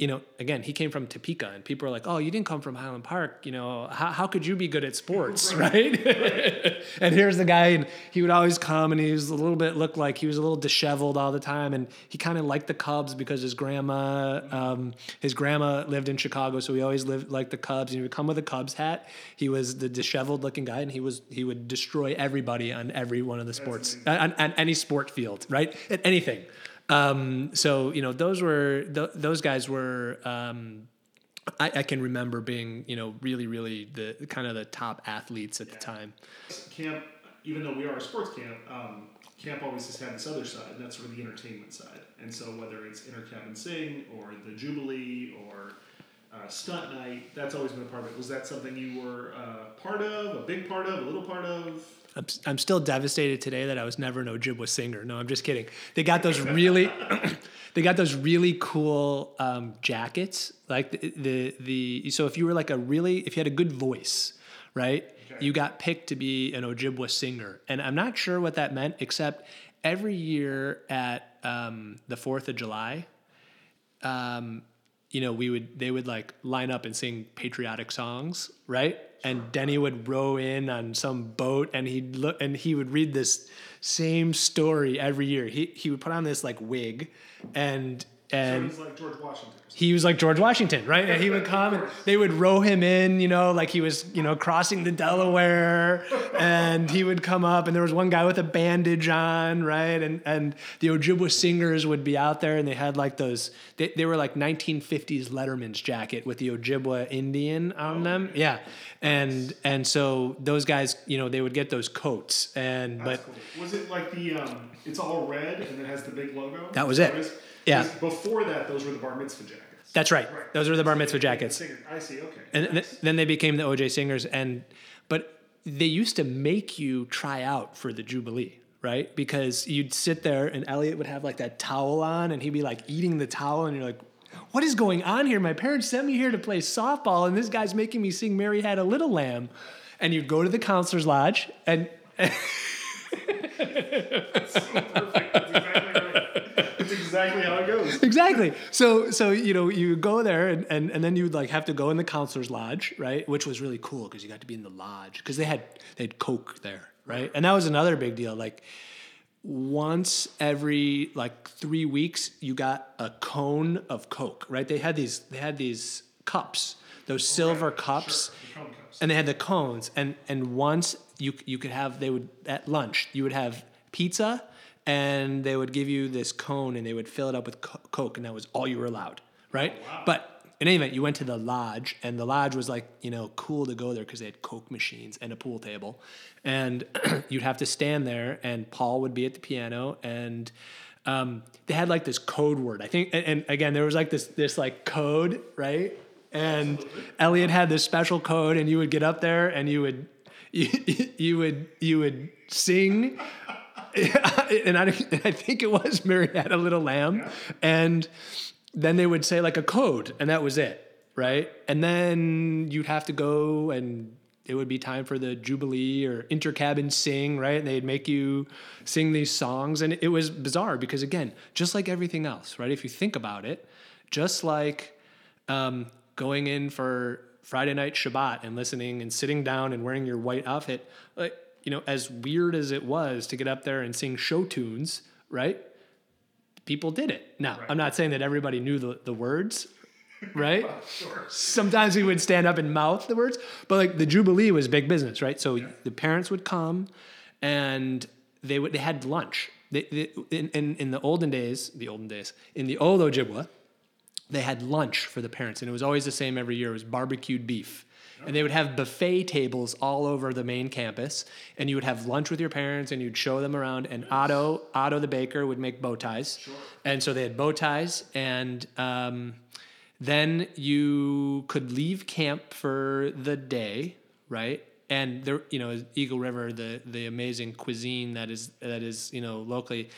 you know, again, he came from Topeka, and people are like, "Oh, you didn't come from Highland Park. You know, how, how could you be good at sports, <laughs> right?" <laughs> and here's the guy, and he would always come, and he was a little bit looked like he was a little disheveled all the time, and he kind of liked the Cubs because his grandma, um, his grandma lived in Chicago, so he always lived like the Cubs, and he would come with a Cubs hat. He was the disheveled looking guy, and he was he would destroy everybody on every one of the sports, on, on any sport field, right? At anything. Um, so you know, those were th- those guys were. Um, I, I can remember being, you know, really, really the kind of the top athletes at the time. Camp, even though we are a sports camp, um, camp always has had this other side, and that's sort of the entertainment side. And so whether it's inner cabin sing or the jubilee or uh, stunt night, that's always been a part of it. Was that something you were uh, part of, a big part of, a little part of? I'm, I'm still devastated today that I was never an Ojibwa singer. No, I'm just kidding. They got those really, <clears throat> they got those really cool um, jackets. Like the, the the so if you were like a really if you had a good voice, right? You got picked to be an Ojibwa singer, and I'm not sure what that meant. Except every year at um, the Fourth of July, um, you know, we would they would like line up and sing patriotic songs, right? And Denny would row in on some boat, and he'd look and he would read this same story every year. He he would put on this like wig, and and he's like George Washington. he was like George Washington, right? And he would <laughs> come and they would row him in, you know, like he was, you know, crossing the Delaware, and he would come up, and there was one guy with a bandage on, right? And and the Ojibwa singers would be out there, and they had like those, they, they were like 1950s Letterman's jacket with the Ojibwa Indian on them, yeah. And and so those guys, you know, they would get those coats, and That's but cool. Was it like the, um, it's all red and it has the big logo? That was it. Yeah. Before that, those were the bar mitzvah jackets. that's right. right. Those were the bar mitzvah jackets. I see, okay. and th- then they became the OJ singers and but they used to make you try out for the Jubilee right because you'd sit there and Elliot would have like that towel on and he'd be like eating the towel and you're like what is going on here? My parents sent me here to play softball, and this guy's making me sing Mary Had a Little Lamb. And you'd go to the counselor's lodge, and <laughs> That's exactly how it goes. exactly. So so you know you go there and, and and then you would like have to go in the counselor's lodge, right? Which was really cool because you got to be in the lodge because they had they had Coke there, right? And that was another big deal. Like once every like three weeks, you got a cone of Coke, right? They had these they had these cups, those silver cups and they had the cones and and once you you could have they would at lunch you would have pizza and they would give you this cone and they would fill it up with co- coke and that was all you were allowed right? But in any event you went to the lodge and the lodge was like you know cool to go there because they had coke machines and a pool table. And <clears throat> you'd have to stand there and paul would be at the piano and um, they had like this code word. I think and, and again there was like this this like code right? And Elliot had this special code, and you would get up there and you would <laughs> you, you would you would sing, <laughs> and I I think it was Mary had a little lamb, and then they would say like a code, and that was it, right? And then you'd have to go and. It would be time for the Jubilee or intercabin sing, right? And they'd make you sing these songs. And it was bizarre because, again, just like everything else, right? If you think about it, just like um, going in for Friday night Shabbat and listening and sitting down and wearing your white outfit, like, you know, as weird as it was to get up there and sing show tunes, right? People did it. Now, I'm not saying that everybody knew the, the words, <laughs> right? Sure. Sometimes we would stand up and mouth the words, but like the Jubilee was big business, right? So the parents would come and they would they had lunch. They, they, in, in, in the olden days, the olden days, in the old Ojibwa, they had lunch for the parents, and it was always the same every year. It was barbecued beef. And they would have buffet tables all over the main campus, and you would have lunch with your parents, and you'd show them around. And Otto, Otto the baker, would make bow ties, and so they had bow ties. And um, then you could leave camp for the day, right? And there, you know, Eagle River, the the amazing cuisine that is that is you know locally,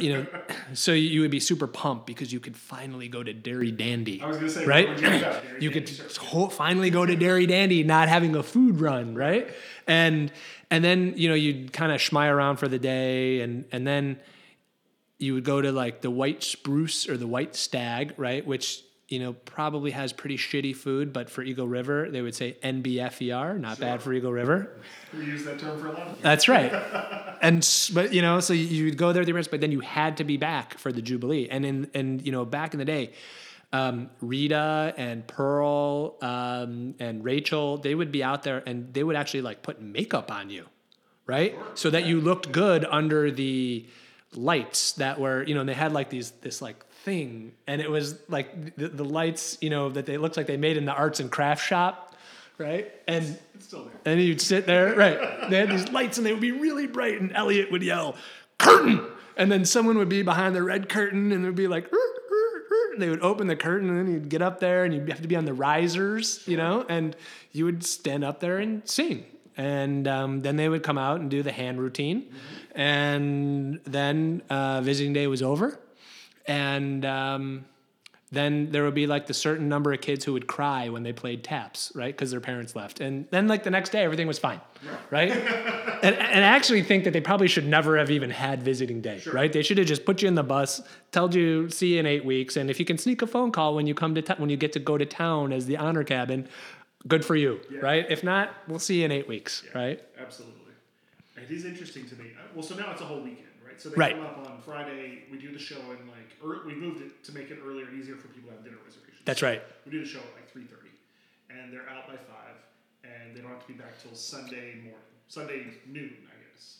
you know, <coughs> so you would be super pumped because you could finally go to Dairy Dandy, I was gonna say, right? you? <coughs> Dairy you could finally go to Dairy Dandy, not having a food run, right? And and then you know you'd kind of schmy around for the day, and and then you would go to like the White Spruce or the White Stag, right? Which you know probably has pretty shitty food, but for Eagle River they would say NBFER, not bad for Eagle River. We use that term for a lot of things. That's right. <laughs> and but you know, so you would go there with your parents, but then you had to be back for the Jubilee. And in and you know, back in the day, um, Rita and Pearl um, and Rachel, they would be out there and they would actually like put makeup on you, right? So that you looked good under the lights that were, you know, and they had like these this like thing, and it was like the, the lights, you know, that they looked like they made in the arts and craft shop, right? And It's still there. and you'd sit there, right? They had these lights and they would be really bright, and Elliot would yell, curtain! And then someone would be behind the red curtain and it would be like, they would open the curtain and then you'd get up there and you'd have to be on the risers, you know, and you would stand up there and sing. And um, then they would come out and do the hand routine. And then uh, visiting day was over. And um, then there would be like the certain number of kids who would cry when they played taps, right? Because their parents left. And then like the next day, everything was fine, right? <laughs> and, and I actually think that they probably should never have even had visiting day, right? They should have just put you in the bus, told you see you in eight weeks, and if you can sneak a phone call when you come to t- when you get to go to town as the honor cabin, good for you, right? If not, we'll see you in eight weeks, right? Absolutely. It is interesting to me. Well, so now it's a whole weekend, right? So they Right. come up on Friday. We do the show and like ear we moved it to make it earlier and easier for people to have dinner reservations. That's right. We do the show at like three thirty, and they're out by five, and they don't have to be back till Sunday morning, Sunday noon, I guess.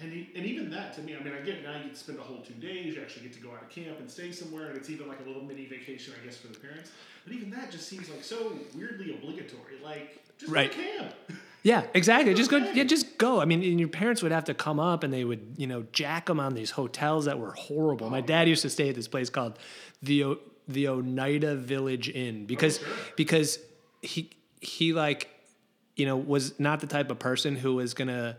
And, and even that to me, I mean, I get now you get to spend the whole two days. You actually get to go out of camp and stay somewhere, and it's even like a little mini vacation, I guess, for the parents. But even that just seems like so weirdly obligatory. Like just Right. go to camp. <laughs> Yeah, exactly. Just go. Yeah, just go. I mean, and your parents would have to come up, and they would, you know, jack them on these hotels that were horrible. My dad used to stay at this place called the O- the Oneida Village Inn because because he he like you know was not the type of person who was gonna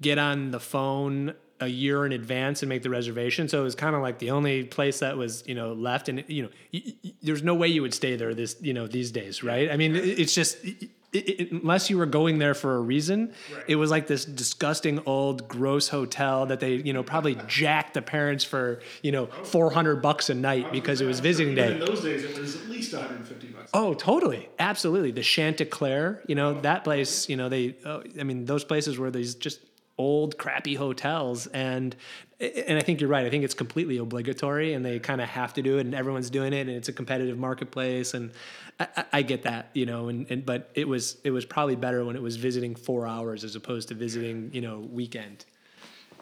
get on the phone a year in advance and make the reservation. So it was kind of like the only place that was, you know, left. And you know, y- y- there's no way you would stay there this, you know, these days, right? I mean, it- it's just it, it, unless you were going there for a reason, it was like this disgusting old gross hotel that they, you know, probably <laughs> jacked the parents for, you know, 400 bucks a night oh, because it was visiting day. in those days, it was at least 150 bucks. Oh, totally, absolutely. The Chanticleer, you know, oh, that place. You know, they. Oh, I mean, those places were these just old, crappy hotels, and and I think you're right. I think it's completely obligatory, and they kind of have to do it, and everyone's doing it, and it's a competitive marketplace, and I, I- get that, you know, and, and but it was it was probably better when it was visiting four hours as opposed to visiting, you know, weekend.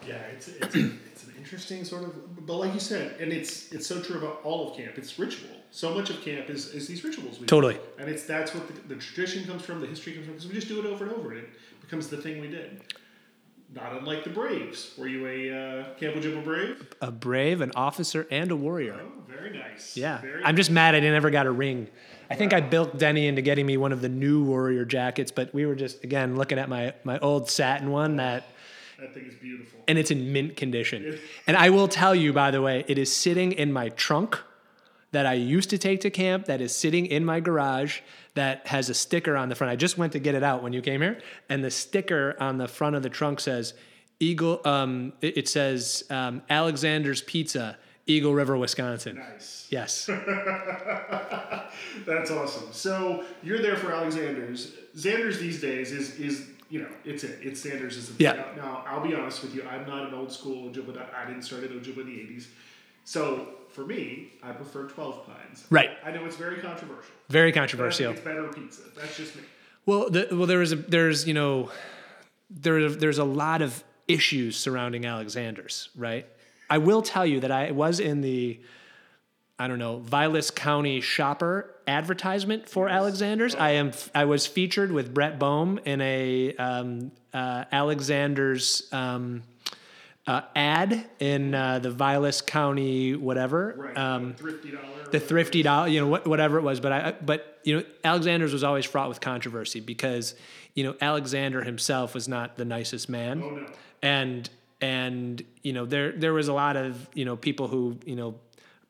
Yeah, it's it's, it's an interesting sort of, but like you said, and it's it's so true about all of camp. It's ritual. So much of camp is, is these rituals. We do. Totally. and it's that's what the, the tradition comes from, the history comes from, because we just do it over and over, and it becomes the thing we did. Not unlike the Braves. Were you a uh, Camp Ojibwa Brave? A brave, an officer, and a warrior. Oh, very nice. Yeah, Very I'm just mad I never got a ring. I think I bilked Denny into getting me one of the new Warrior jackets, but we were just again looking at my my old satin one that, That thing is beautiful. and it's in mint condition. And I will tell you, by the way, it is sitting in my trunk that I used to take to camp. That is sitting in my garage. That has a sticker on the front. I just went to get it out when you came here, and the sticker on the front of the trunk says Eagle. Um, it, it says um, Alexander's Pizza, Eagle River, Wisconsin. Nice. Yes. <laughs> That's awesome. So you're there for Alexander's. Xander's these days is is you know it's it. It's Sanders is the Yeah. Now, now I'll be honest with you. I'm not an old school Ojibwa. I didn't start at Ojibwa in the '80s. So for me, I prefer 12 pines. Right. I know it's very controversial. Very but I think controversial. It's better pizza. That's just me. Well, the, well, there is a, there's you know, there there's a lot of issues surrounding Alexander's, right? I will tell you that I was in the, I don't know, Vilas County shopper advertisement for Alexander's. I am I was featured with Brett Boehm in a um, uh, Alexander's. Um, uh, ad in uh, the Vilas County, whatever. Right. Um, Thrifty dollar. the thrifty dollar, you know, what, whatever it was. But I, but you know, Alexander's was always fraught with controversy because you know Alexander himself was not the nicest man, Oh, no. and and you know there there was a lot of you know people who you know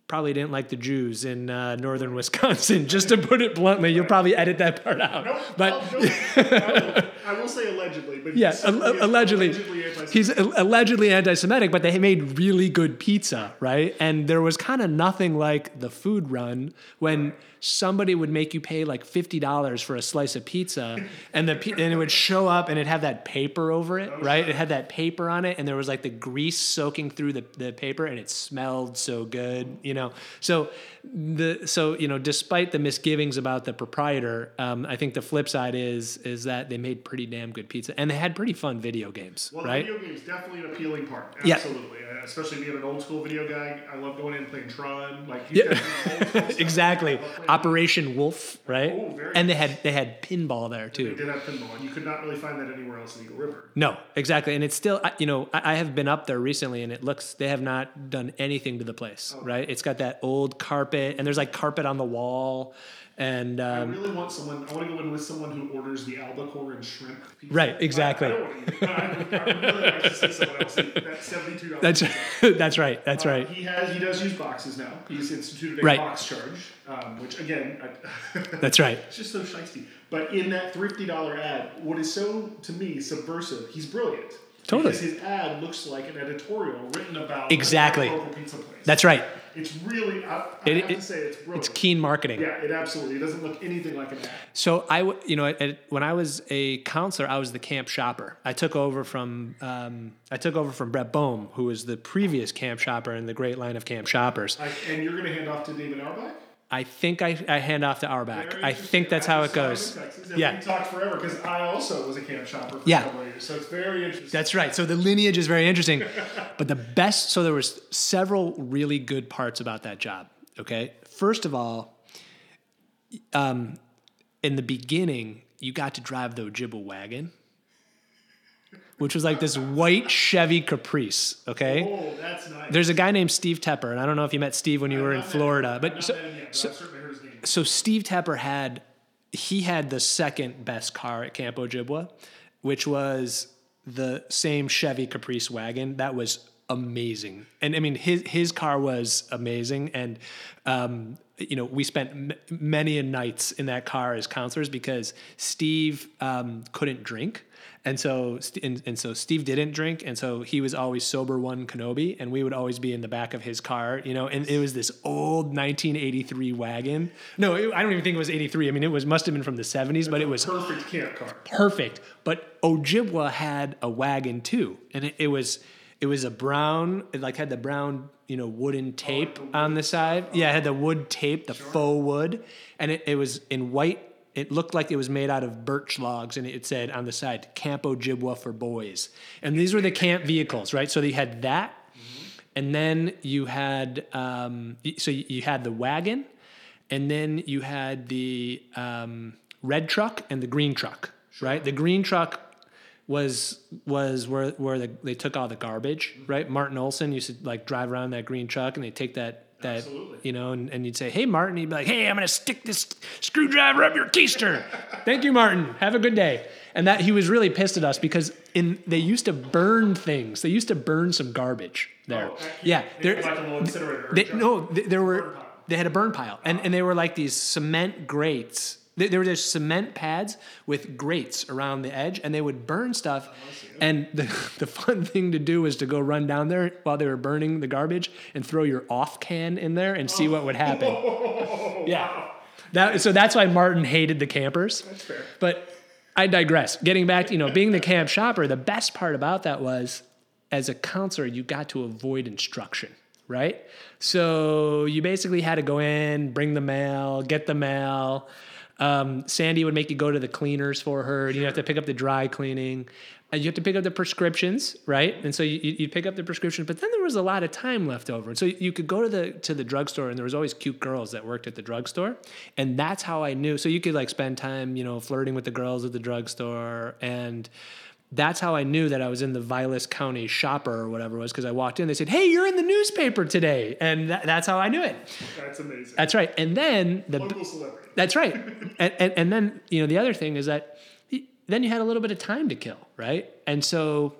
probably didn't like the Jews in uh, northern Wisconsin. <laughs> Just to put it bluntly, you'll probably edit that part out. Nope. But. I, will, say allegedly, but yeah, he's al- allegedly, anti-Semitic. he's al- allegedly anti-Semitic, but they made really good pizza, right? And there was kind of nothing like the food run when somebody would make you pay like fifty dollars for a slice of pizza, and the and it would show up and it had that paper over it, oh, right? It had that paper on it, and there was like the grease soaking through the, the paper, and it smelled so good, you know. So the so you know, despite the misgivings about the proprietor, um, I think the flip side is is that they made pretty damn good pizza, and they had pretty fun video games, Well, right? video game's definitely an appealing part. Yeah. Absolutely. Uh, especially being an old school video guy. I love going in and playing Tron. Like, Yeah. yeah. old school <laughs> stuff. exactly. I love playing- Operation Wolf, right? Oh, very and they had they had pinball there too. They did have pinball, and you could not really find that anywhere else in Eagle River. No, exactly. And it's still, you know, I I have been up there recently and it looks, they have not done anything to the place, Oh. right? It's got that old carpet and there's like carpet on the wall. And, I um, really want someone. I want to go in with someone who orders the albacore and shrimp. Pizza. Right, exactly. I, I don't want to eat it. I, I really like to see someone else eat that seventy-two dollars. that's, <laughs> that's right. That's Uh, right. He has. He does use boxes now. He's instituted a Right. box charge, um, which again, I, <laughs> That's right. it's just so shisty. But in that thrifty dollar ad, what is so to me subversive? He's brilliant. Totally. Because his ad looks like an editorial written about Exactly. a local pizza place. That's right. It's really. I, I It- have it- to say, it's brilliant. It's keen marketing. Yeah, it absolutely. It doesn't look anything like an ad. So I, w- you know, at, at- when I was a counselor, I was the camp shopper. I took over from um, I took over from Brett Boehm, who was the previous camp shopper in the great line of camp shoppers. I, and you're going to hand off to David Auerbach? I think I, I hand off to Auerbach. I think that's I how it just saw him goes. in Texas, and Yeah. We talked forever because I also was a camp shopper for Yeah. a couple of years. So it's very interesting. That's right. So the lineage is very interesting. <laughs> but the best, so there was several really good parts about that job. Okay. First of all, um, in the beginning, you got to drive the Ojibwa wagon, which was like this white Chevy Caprice. Okay. oh, that's nice. There's a guy named Steve Tepper, and I don't know if you met Steve when you were in Florida, but so, yet, so, I've certainly heard his name. so Steve Tepper had he had the second best car at Camp Ojibwa, which was the same Chevy Caprice wagon. That was amazing. And I mean, his his car was amazing. And um, you know, we spent m- many a nights in that car as counselors because Steve um, couldn't drink. And so, and, and so Steve didn't drink, and so he was always sober one Kenobi, and we would always be in the back of his car, you know. And it was this old 1983 wagon. No, it, I don't even think it was 83. I mean, it was must have been from the 70s, but it was Perfect camp car. perfect. But Ojibwa had a wagon too, and it, it was it was a brown. It like had the brown, you know, wooden tape oh, on the side. Yeah, it had the wood tape, the faux wood, and it, it was in white. It looked like it was made out of birch logs, and it said on the side "Camp Ojibwa for boys." And these were the camp vehicles, right? So they had that, and then you had um, so you had the wagon, and then you had the um, red truck and the green truck, right? The green truck was was where where the, they took all the garbage, right? Martin Olson used to like drive around that green truck, and they take that that Absolutely. you know, and, and you'd say, "Hey, Martin," he'd be like, "Hey, I'm gonna stick this screwdriver up your keister." <laughs> Thank you, Martin. Have a good day. And that he was really pissed at us because in they used to burn things. They used to burn some garbage there. Oh, yeah, they there- had like a little incinerator or they- no, th- there were they had a burn pile, and, and they were like these cement grates. They, they were just cement pads with grates around the edge, and they would burn stuff. Oh, and the, <laughs> the fun thing to do was to go run down there while they were burning the garbage and throw your off can in there and see what would happen. <laughs> <laughs> yeah, that so that's why Martin hated the campers. That's fair. But I digress. Getting back, to, you know, being the camp shopper, the best part about that was as a counselor, you got to avoid instruction, right? So you basically had to go in, bring the mail, get the mail. Um, Sandy would make you go to the cleaners for her. and You have to pick up the dry cleaning. And you have to pick up the prescriptions, right? And so you, you'd pick up the prescriptions, but then there was a lot of time left over. And so you could go to the to the drugstore, and there was always cute girls that worked at the drugstore, and that's how I knew. So you could like spend time, you know, flirting with the girls at the drugstore, and that's how I knew that I was in the Vilas County Shopper or whatever it was because I walked in. They said, "Hey, you're in the newspaper today," and that, that's how I knew it. That's amazing. That's right. And then the Local celebrity. that's right. <laughs> and, and, and then, you know, the other thing is that then you had a little bit of time to kill, right? And so,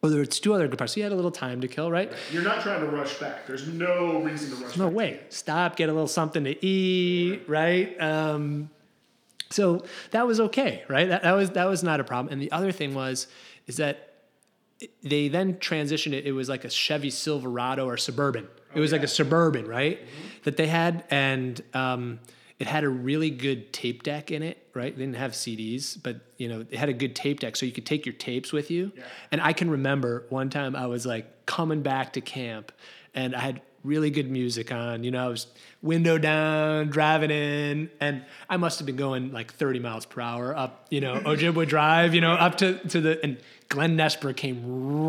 well, there was two other parts. So you had a little time to kill, right? You're not trying to rush back. There's no reason to rush No way. Stop, get a little something to eat, right? Um, so that was okay, right? That, that was that was not a problem. And the other thing was, is that they then transitioned it. It was like a Chevy Silverado or Suburban. It was like a Suburban, right? That they had, and um, it had a really good tape deck in it, right? They didn't have CDs, but you know, it had a good tape deck, so you could take your tapes with you. And I can remember one time I was like coming back to camp, and I had really good music on. You know, I was window down, driving in, and I must have been going like 30 miles per hour up, you know, <laughs> Ojibwa Drive, you know, up to, to the, and Glenn Nesper came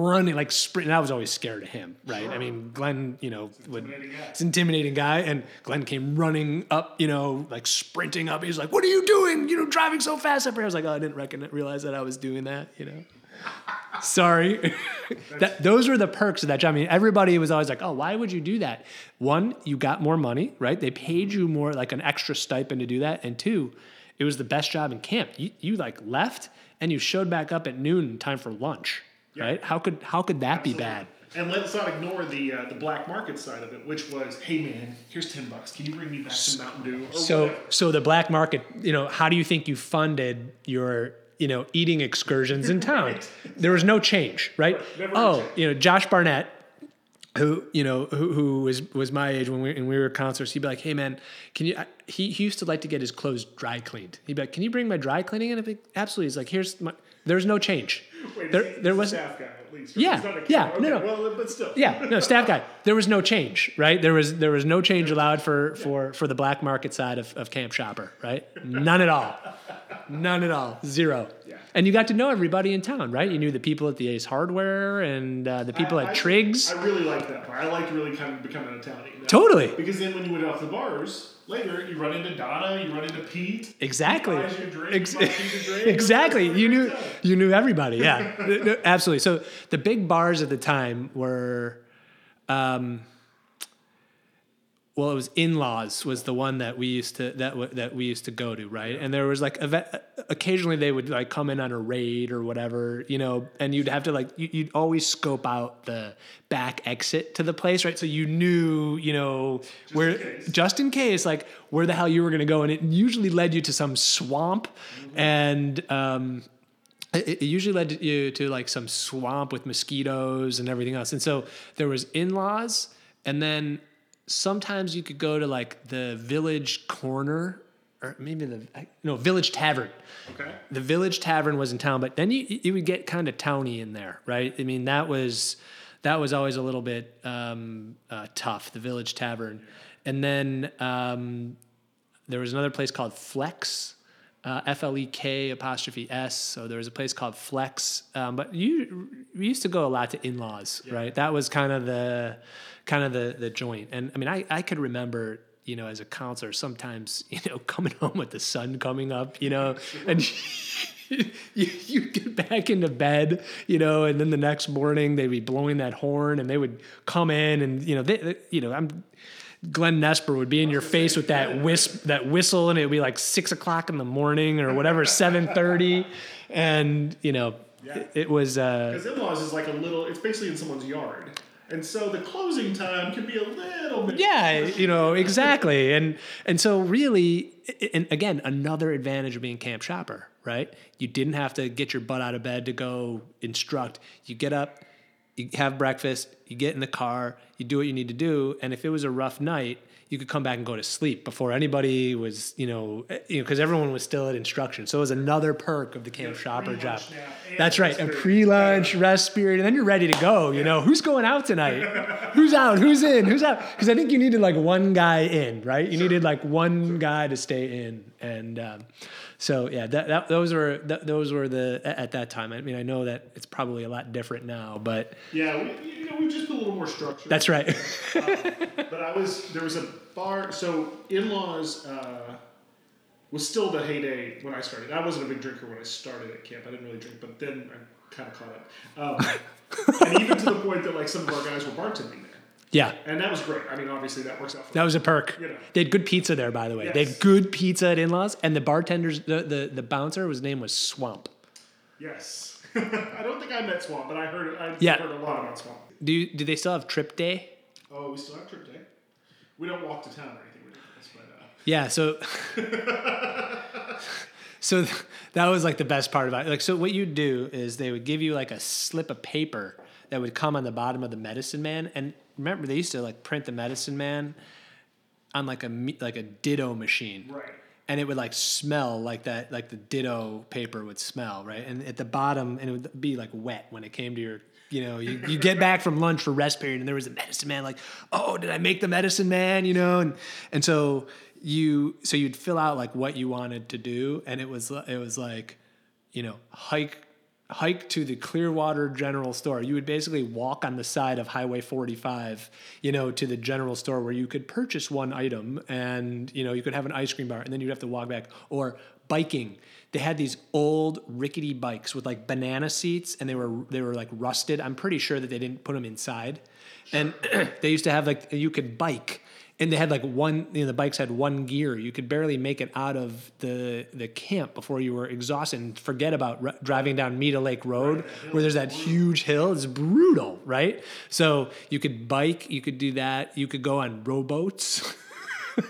running, like sprinting. I was always scared of him, right? I mean, Glenn, you know, would, intimidating guy. it's an intimidating guy, and Glenn came running up, you know, like sprinting up. He was like, "What are you doing? You know, driving so fast up here." I was like, "Oh, I didn't recognize, realize that I was doing that." You know, sorry. <laughs> that, those were the perks of that job. I mean, everybody was always like, "Oh, why would you do that?" One, you got more money, right? They paid you more, like an extra stipend to do that, and two, it was the best job in camp. You, you like left and you showed back up at noon in time for lunch, right? How could how could that be bad? And let's not ignore the uh, the black market side of it, which was, hey man, here's ten bucks. Can you bring me back some Mountain Dew? So, whatever. so the black market, you know, how do you think you funded your, you know, eating excursions in <laughs> town? There was no change, right? never Oh, you know, Josh Barnett, who you know, who, who was was my age when we when we were counselors, he'd be like, "Hey, man, can you?" I- He he used to like to get his clothes dry cleaned. He'd be like, "Can you bring my dry cleaning?" And I'd be like, absolutely. He's like, "Here's my." There's no change. Wait, there there was staff guy at least. Yeah, He's not a yeah, kid. no, no. Well, but still. yeah, no, staff guy. There was no change, right? There was there was no change allowed for for for the black market side of, of Camp Shopper, right? None at all. None at all. Zero. Yeah. And you got to know everybody in town, right? You knew the people at the Ace Hardware and uh, the people I- at I- Trig's. I really like that part. I liked really kind of becoming a townie. you know? Totally. Because then when you went off the bars later, you run into Donna, you run into Pete. Exactly. You drink, Ex- you buy drink. <laughs> exactly. You knew you knew everybody. Yeah, <laughs> no, absolutely. So the big bars at the time were, um, well, it was in laws was the one that we used to that w- that we used to go to, right? And there was like occasionally they would like come in on a raid or whatever, you know, and you'd have to like you, you'd always scope out the back exit to the place, right? So you knew, you know, where just in case, like where the hell you were going to go, and it usually led you to some swamp, and um, it, it usually led you to like some swamp with mosquitoes and everything else. And so there was in-laws, and then sometimes you could go to like the village corner or maybe the no village tavern. Okay. The village tavern was in town, but then you you would get kind of towny in there, right? I mean that was that was always a little bit um, uh, tough. The village tavern, and then um, there was another place called Flek's, uh, F L E K apostrophe S. So there was a place called Flek's, um, but you we used to go a lot to in laws, right? That was kind of the kind of the the joint. And I mean, I I could remember. You know, as a counselor, sometimes <laughs> you know coming home with the sun coming up, you know, <laughs> and <laughs> you, you get back into bed, you know, and then the next morning they'd be blowing that horn, and they would come in, and you know, they, they- you know, I'm Glenn Nesper would be in your face with that wisp, that whistle, and it would be like six o'clock in the morning or whatever, <laughs> seven thirty, and you know, it, it was. Uh, Because in-laws is like a little. It's basically in someone's yard, and so the closing time can be a little bit. yeah, you know exactly, and and so really, and again, another advantage of being camp shopper, right? You didn't have to get your butt out of bed to go instruct. You get up, you have breakfast, you get in the car, you do what you need to do, and if it was a rough night, you could come back and go to sleep before anybody was, you know, eh, you know, because everyone was still at instruction. So it was another perk of the camp shopper job. That's right, a pre-lunch rest period, and then you're ready to go. You know, who's going out tonight? <laughs> who's out? Who's in? Who's out? Because I think you needed like one guy in, right? You needed like one guy to stay in, and um, so yeah, that, that those were that, those were the at that time. I mean, I know that it's probably a lot different now, but Yeah, we, you know, we just a little more structure. that's right. <laughs> But I was there was a bar. So in-laws uh, was still the heyday when I started. I wasn't a big drinker when I started at camp. I didn't really drink, but then I kind of caught up. Um, <laughs> and even to the point that like some of our guys were bartending yeah, and that was great. I mean, obviously that works out. For that was a perk. You know. They had good pizza there, by the way. They had good pizza at in-laws, and the bartenders, the the, the bouncer, his name was Swamp. yes. <laughs> I don't think I met Swamp, but I heard I Yeah. heard a lot about Swamp. Do you, do they still have Trip Day? Oh, we still have trip day. We don't walk to town or anything ridiculous, but uh, <laughs> Yeah, so <laughs> so that was like the best part about it. Like so what you'd do is they would give you like a slip of paper that would come on the bottom of the medicine man and remember they used to like print the medicine man on like a like a ditto machine. right. And it would like smell like that, like the ditto paper would smell, right? And at the bottom, and it would be like wet when it came to your, you know, you, you get back from lunch for rest period, and there was a medicine man, like, oh, did I make the medicine man, you know? And and so you, so you'd fill out like what you wanted to do, and it was it was like, you know, hike hike to the Clearwater General Store. You would basically walk on the side of Highway 45, you know, to the general store where you could purchase one item and, you know, you could have an ice cream bar and then you'd have to walk back or biking. They had these old rickety bikes with like banana seats and they were they were like rusted. I'm pretty sure that they didn't put them inside. And <clears throat> they used to have like you could bike and they had like one you know the bikes had one gear. You could barely make it out of the the camp before you were exhausted and forget about r- driving down Meta Lake Road where there's that huge hill. It's brutal right? So you could bike you could do that. You could go on rowboats. <laughs>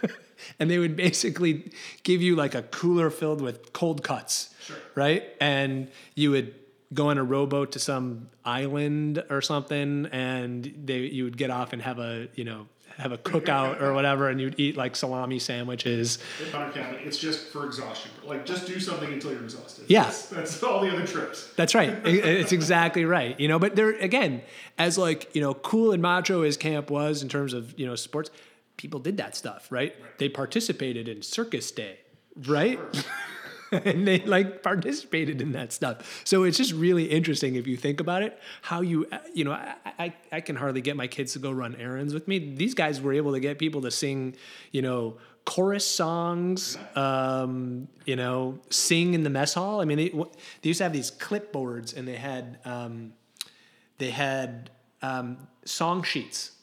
And they would basically give you like a cooler filled with cold cuts Sure. right? And you would go on a rowboat to some island or something and they you would get off and have a you know have a cookout or whatever and you'd eat like salami sandwiches In Bonner County, it's just for exhaustion. Like, just do something until you're exhausted. Yeah. That's, that's all the other trips. That's right. It's exactly right. You know, but there again, as like, you know, cool and macho as camp was in terms of, you know, sports, people did that stuff, right? They participated in circus day, right? <laughs> and they like participated in that stuff. So it's just really interesting if you think about it, how you, you know, I, I, I can hardly get my kids to go run errands with me. These guys were able to get people to sing, you know, chorus songs, um, you know, sing in the mess hall. I mean, they, they used to have these clipboards and they had, um, they had um, song sheets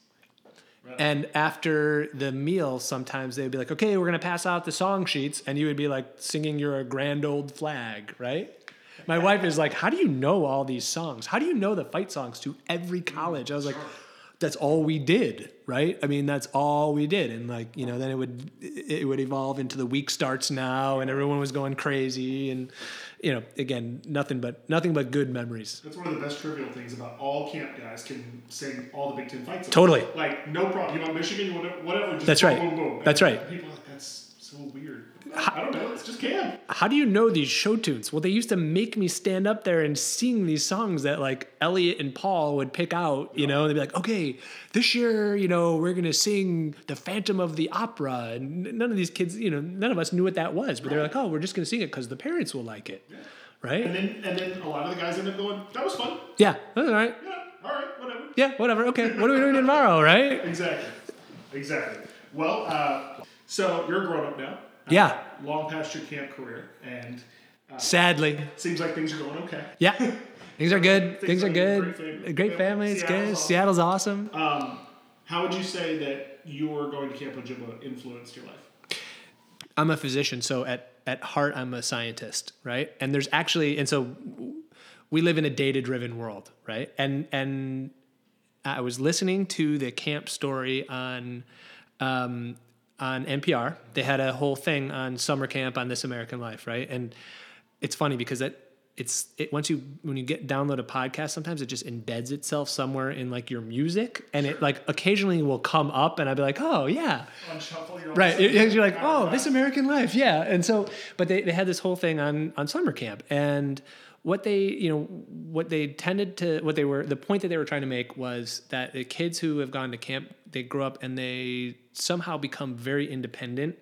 And after the meal, sometimes they'd be like, okay, we're going to pass out the song sheets. And you would be like singing You're a Grand Old Flag, right? My wife is like, how do you know all these songs? How do you know the fight songs to every mm, college? I was like, that's all we did, right? I mean, that's all we did, and like you know, then it would it would evolve into the week starts now, and everyone was going crazy, and you know, again, nothing but nothing but good memories. That's one of the best trivial things about all camp guys can sing all the Big Ten fights. Totally. Like no problem. You want Michigan? You want whatever? Just That's boom, right. Boom, boom. That's right. People like that's so weird. I don't know. It's just camp. How do you know these show tunes? Well, they used to make me stand up there and sing these songs that like Elliot and Paul would pick out, you know, and they'd be like, okay, this year, you know, we're going to sing the Phantom of the Opera. And none of these kids, you know, none of us knew what that was, but they're like, oh, we're just going to sing it because the parents will like it. Right? And then and then a lot of the guys end up going, that was fun. yeah. That's all right. Yeah. All right. Whatever. Yeah, whatever. Okay. What are we doing tomorrow, right? <laughs> Exactly. Exactly. Well, uh, so you're a grown up now. Yeah. Long past your camp career, and Sadly. seems like things are going okay. Yeah. <laughs> Things are good. Things are like good. great great family. It's good. awesome. Seattle's awesome. Um, how would you say that your going to Camp Ojibwa influenced your life? I'm a physician, so at at heart, I'm a scientist, right? And there's actually, and so we live in a data driven world, right? And and I was listening to the camp story on um, on NPR. They had a whole thing on summer camp on This American Life, right? And it's funny because that it's it once you when you get download a podcast sometimes it just embeds itself somewhere in like your music and it like occasionally will come up and i'd be like oh yeah On shuffle, you know, right It- you're like oh this american life yeah and so but they, they had this whole thing on on summer camp and what they you know what they tended to what they were the point that they were trying to make was that the kids who have gone to camp they grow up and they somehow become very independent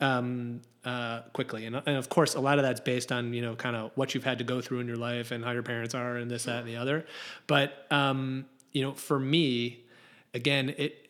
um, uh, quickly and, and of course a lot of that's based on you know kind of what you've had to go through in your life and how your parents are and this that and the other but um, you know for me again it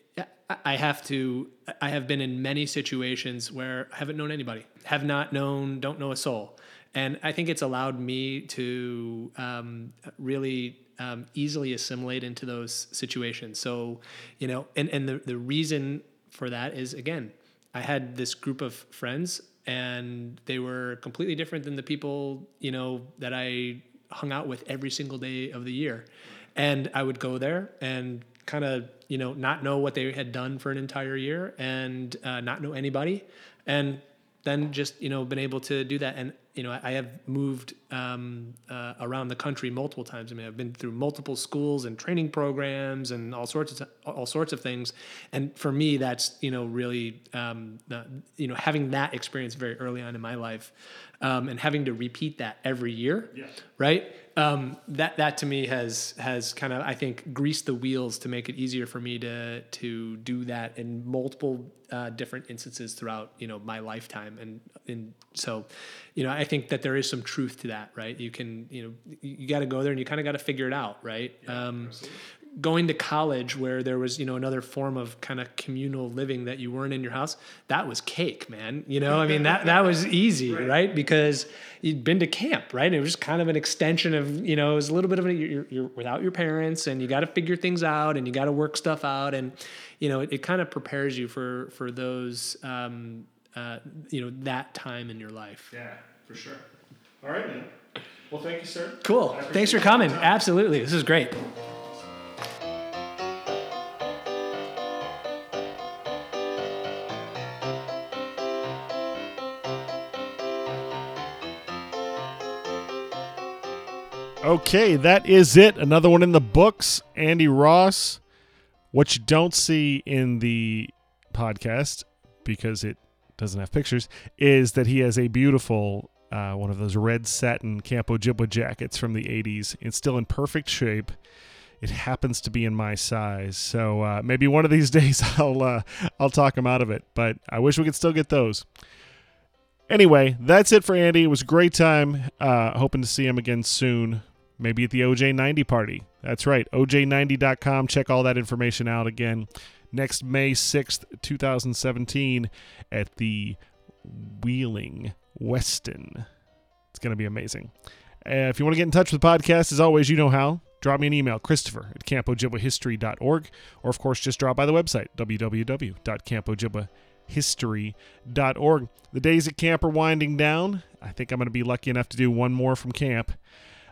I- have to. I have been in many situations where I haven't known anybody, have not known, don't know a soul, and I think it's allowed me to um, really um, easily assimilate into those situations. So, you know, and and the the reason for that is again, I had this group of friends, and they were completely different than the people you know that I hung out with every single day of the year, and I would go there and kind of you know not know what they had done for an entire year and uh, not know anybody. And then just you know been able to do that. And you know i, have moved um, uh, around the country multiple times. I mean i've been through multiple schools and training programs and all sorts of all sorts of things. And for me that's you know really um, uh, you know having that experience very early on in my life um, and having to repeat that every year Yeah. right? Um, that that to me has has kind of I think greased the wheels to make it easier for me to to do that in multiple uh, different instances throughout you know my lifetime. And and so you know I think that there is some truth to that right? You can you know you, got to go there and you kind of got to figure it out right? Um, going to college where there was you know another form of kind of communal living that you weren't in your house that was cake man you know? I mean that that was easy right, because you'd been to camp right? It was just kind of an extension of you know it was a little bit of a you're, you're without your parents and you got to figure things out and you got to work stuff out and you know it, it kind of prepares you for for those um, uh, you know that time in your life. Yeah, for sure. All right, man. Well, thank you, sir. cool. Thanks for coming. absolutely. This is great Okay, that is it. Another one in the books. Andy Ross. What you don't see in the podcast, because it doesn't have pictures, is that he has a beautiful uh, one of those red satin Camp Ojibwa jackets from the 80s. It's still in perfect shape. It happens to be in my size, so uh, maybe one of these <laughs> days I'll uh, I'll talk him out of it. But I wish we could still get those. Anyway, that's it for Andy. It was a great time. Uh, hoping to see him again soon. Maybe at the OJ90 party. That's right, OJ90.com. Check all that information out again. Next May 6th, 2017, at the Wheeling Westin. It's going to be amazing. Uh, if you want to get in touch with the podcast, as always, you know how. drop me an email, Christopher at campojibwahistory.org, or of course, just drop by the website, www.campojibwahistory.org. The days at camp are winding down. I think I'm going to be lucky enough to do one more from camp.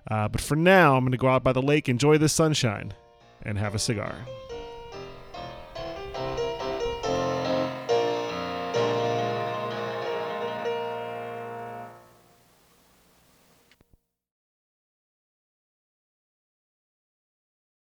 Uh, but for now, I'm going to go out by the lake, enjoy the sunshine, and have a cigar.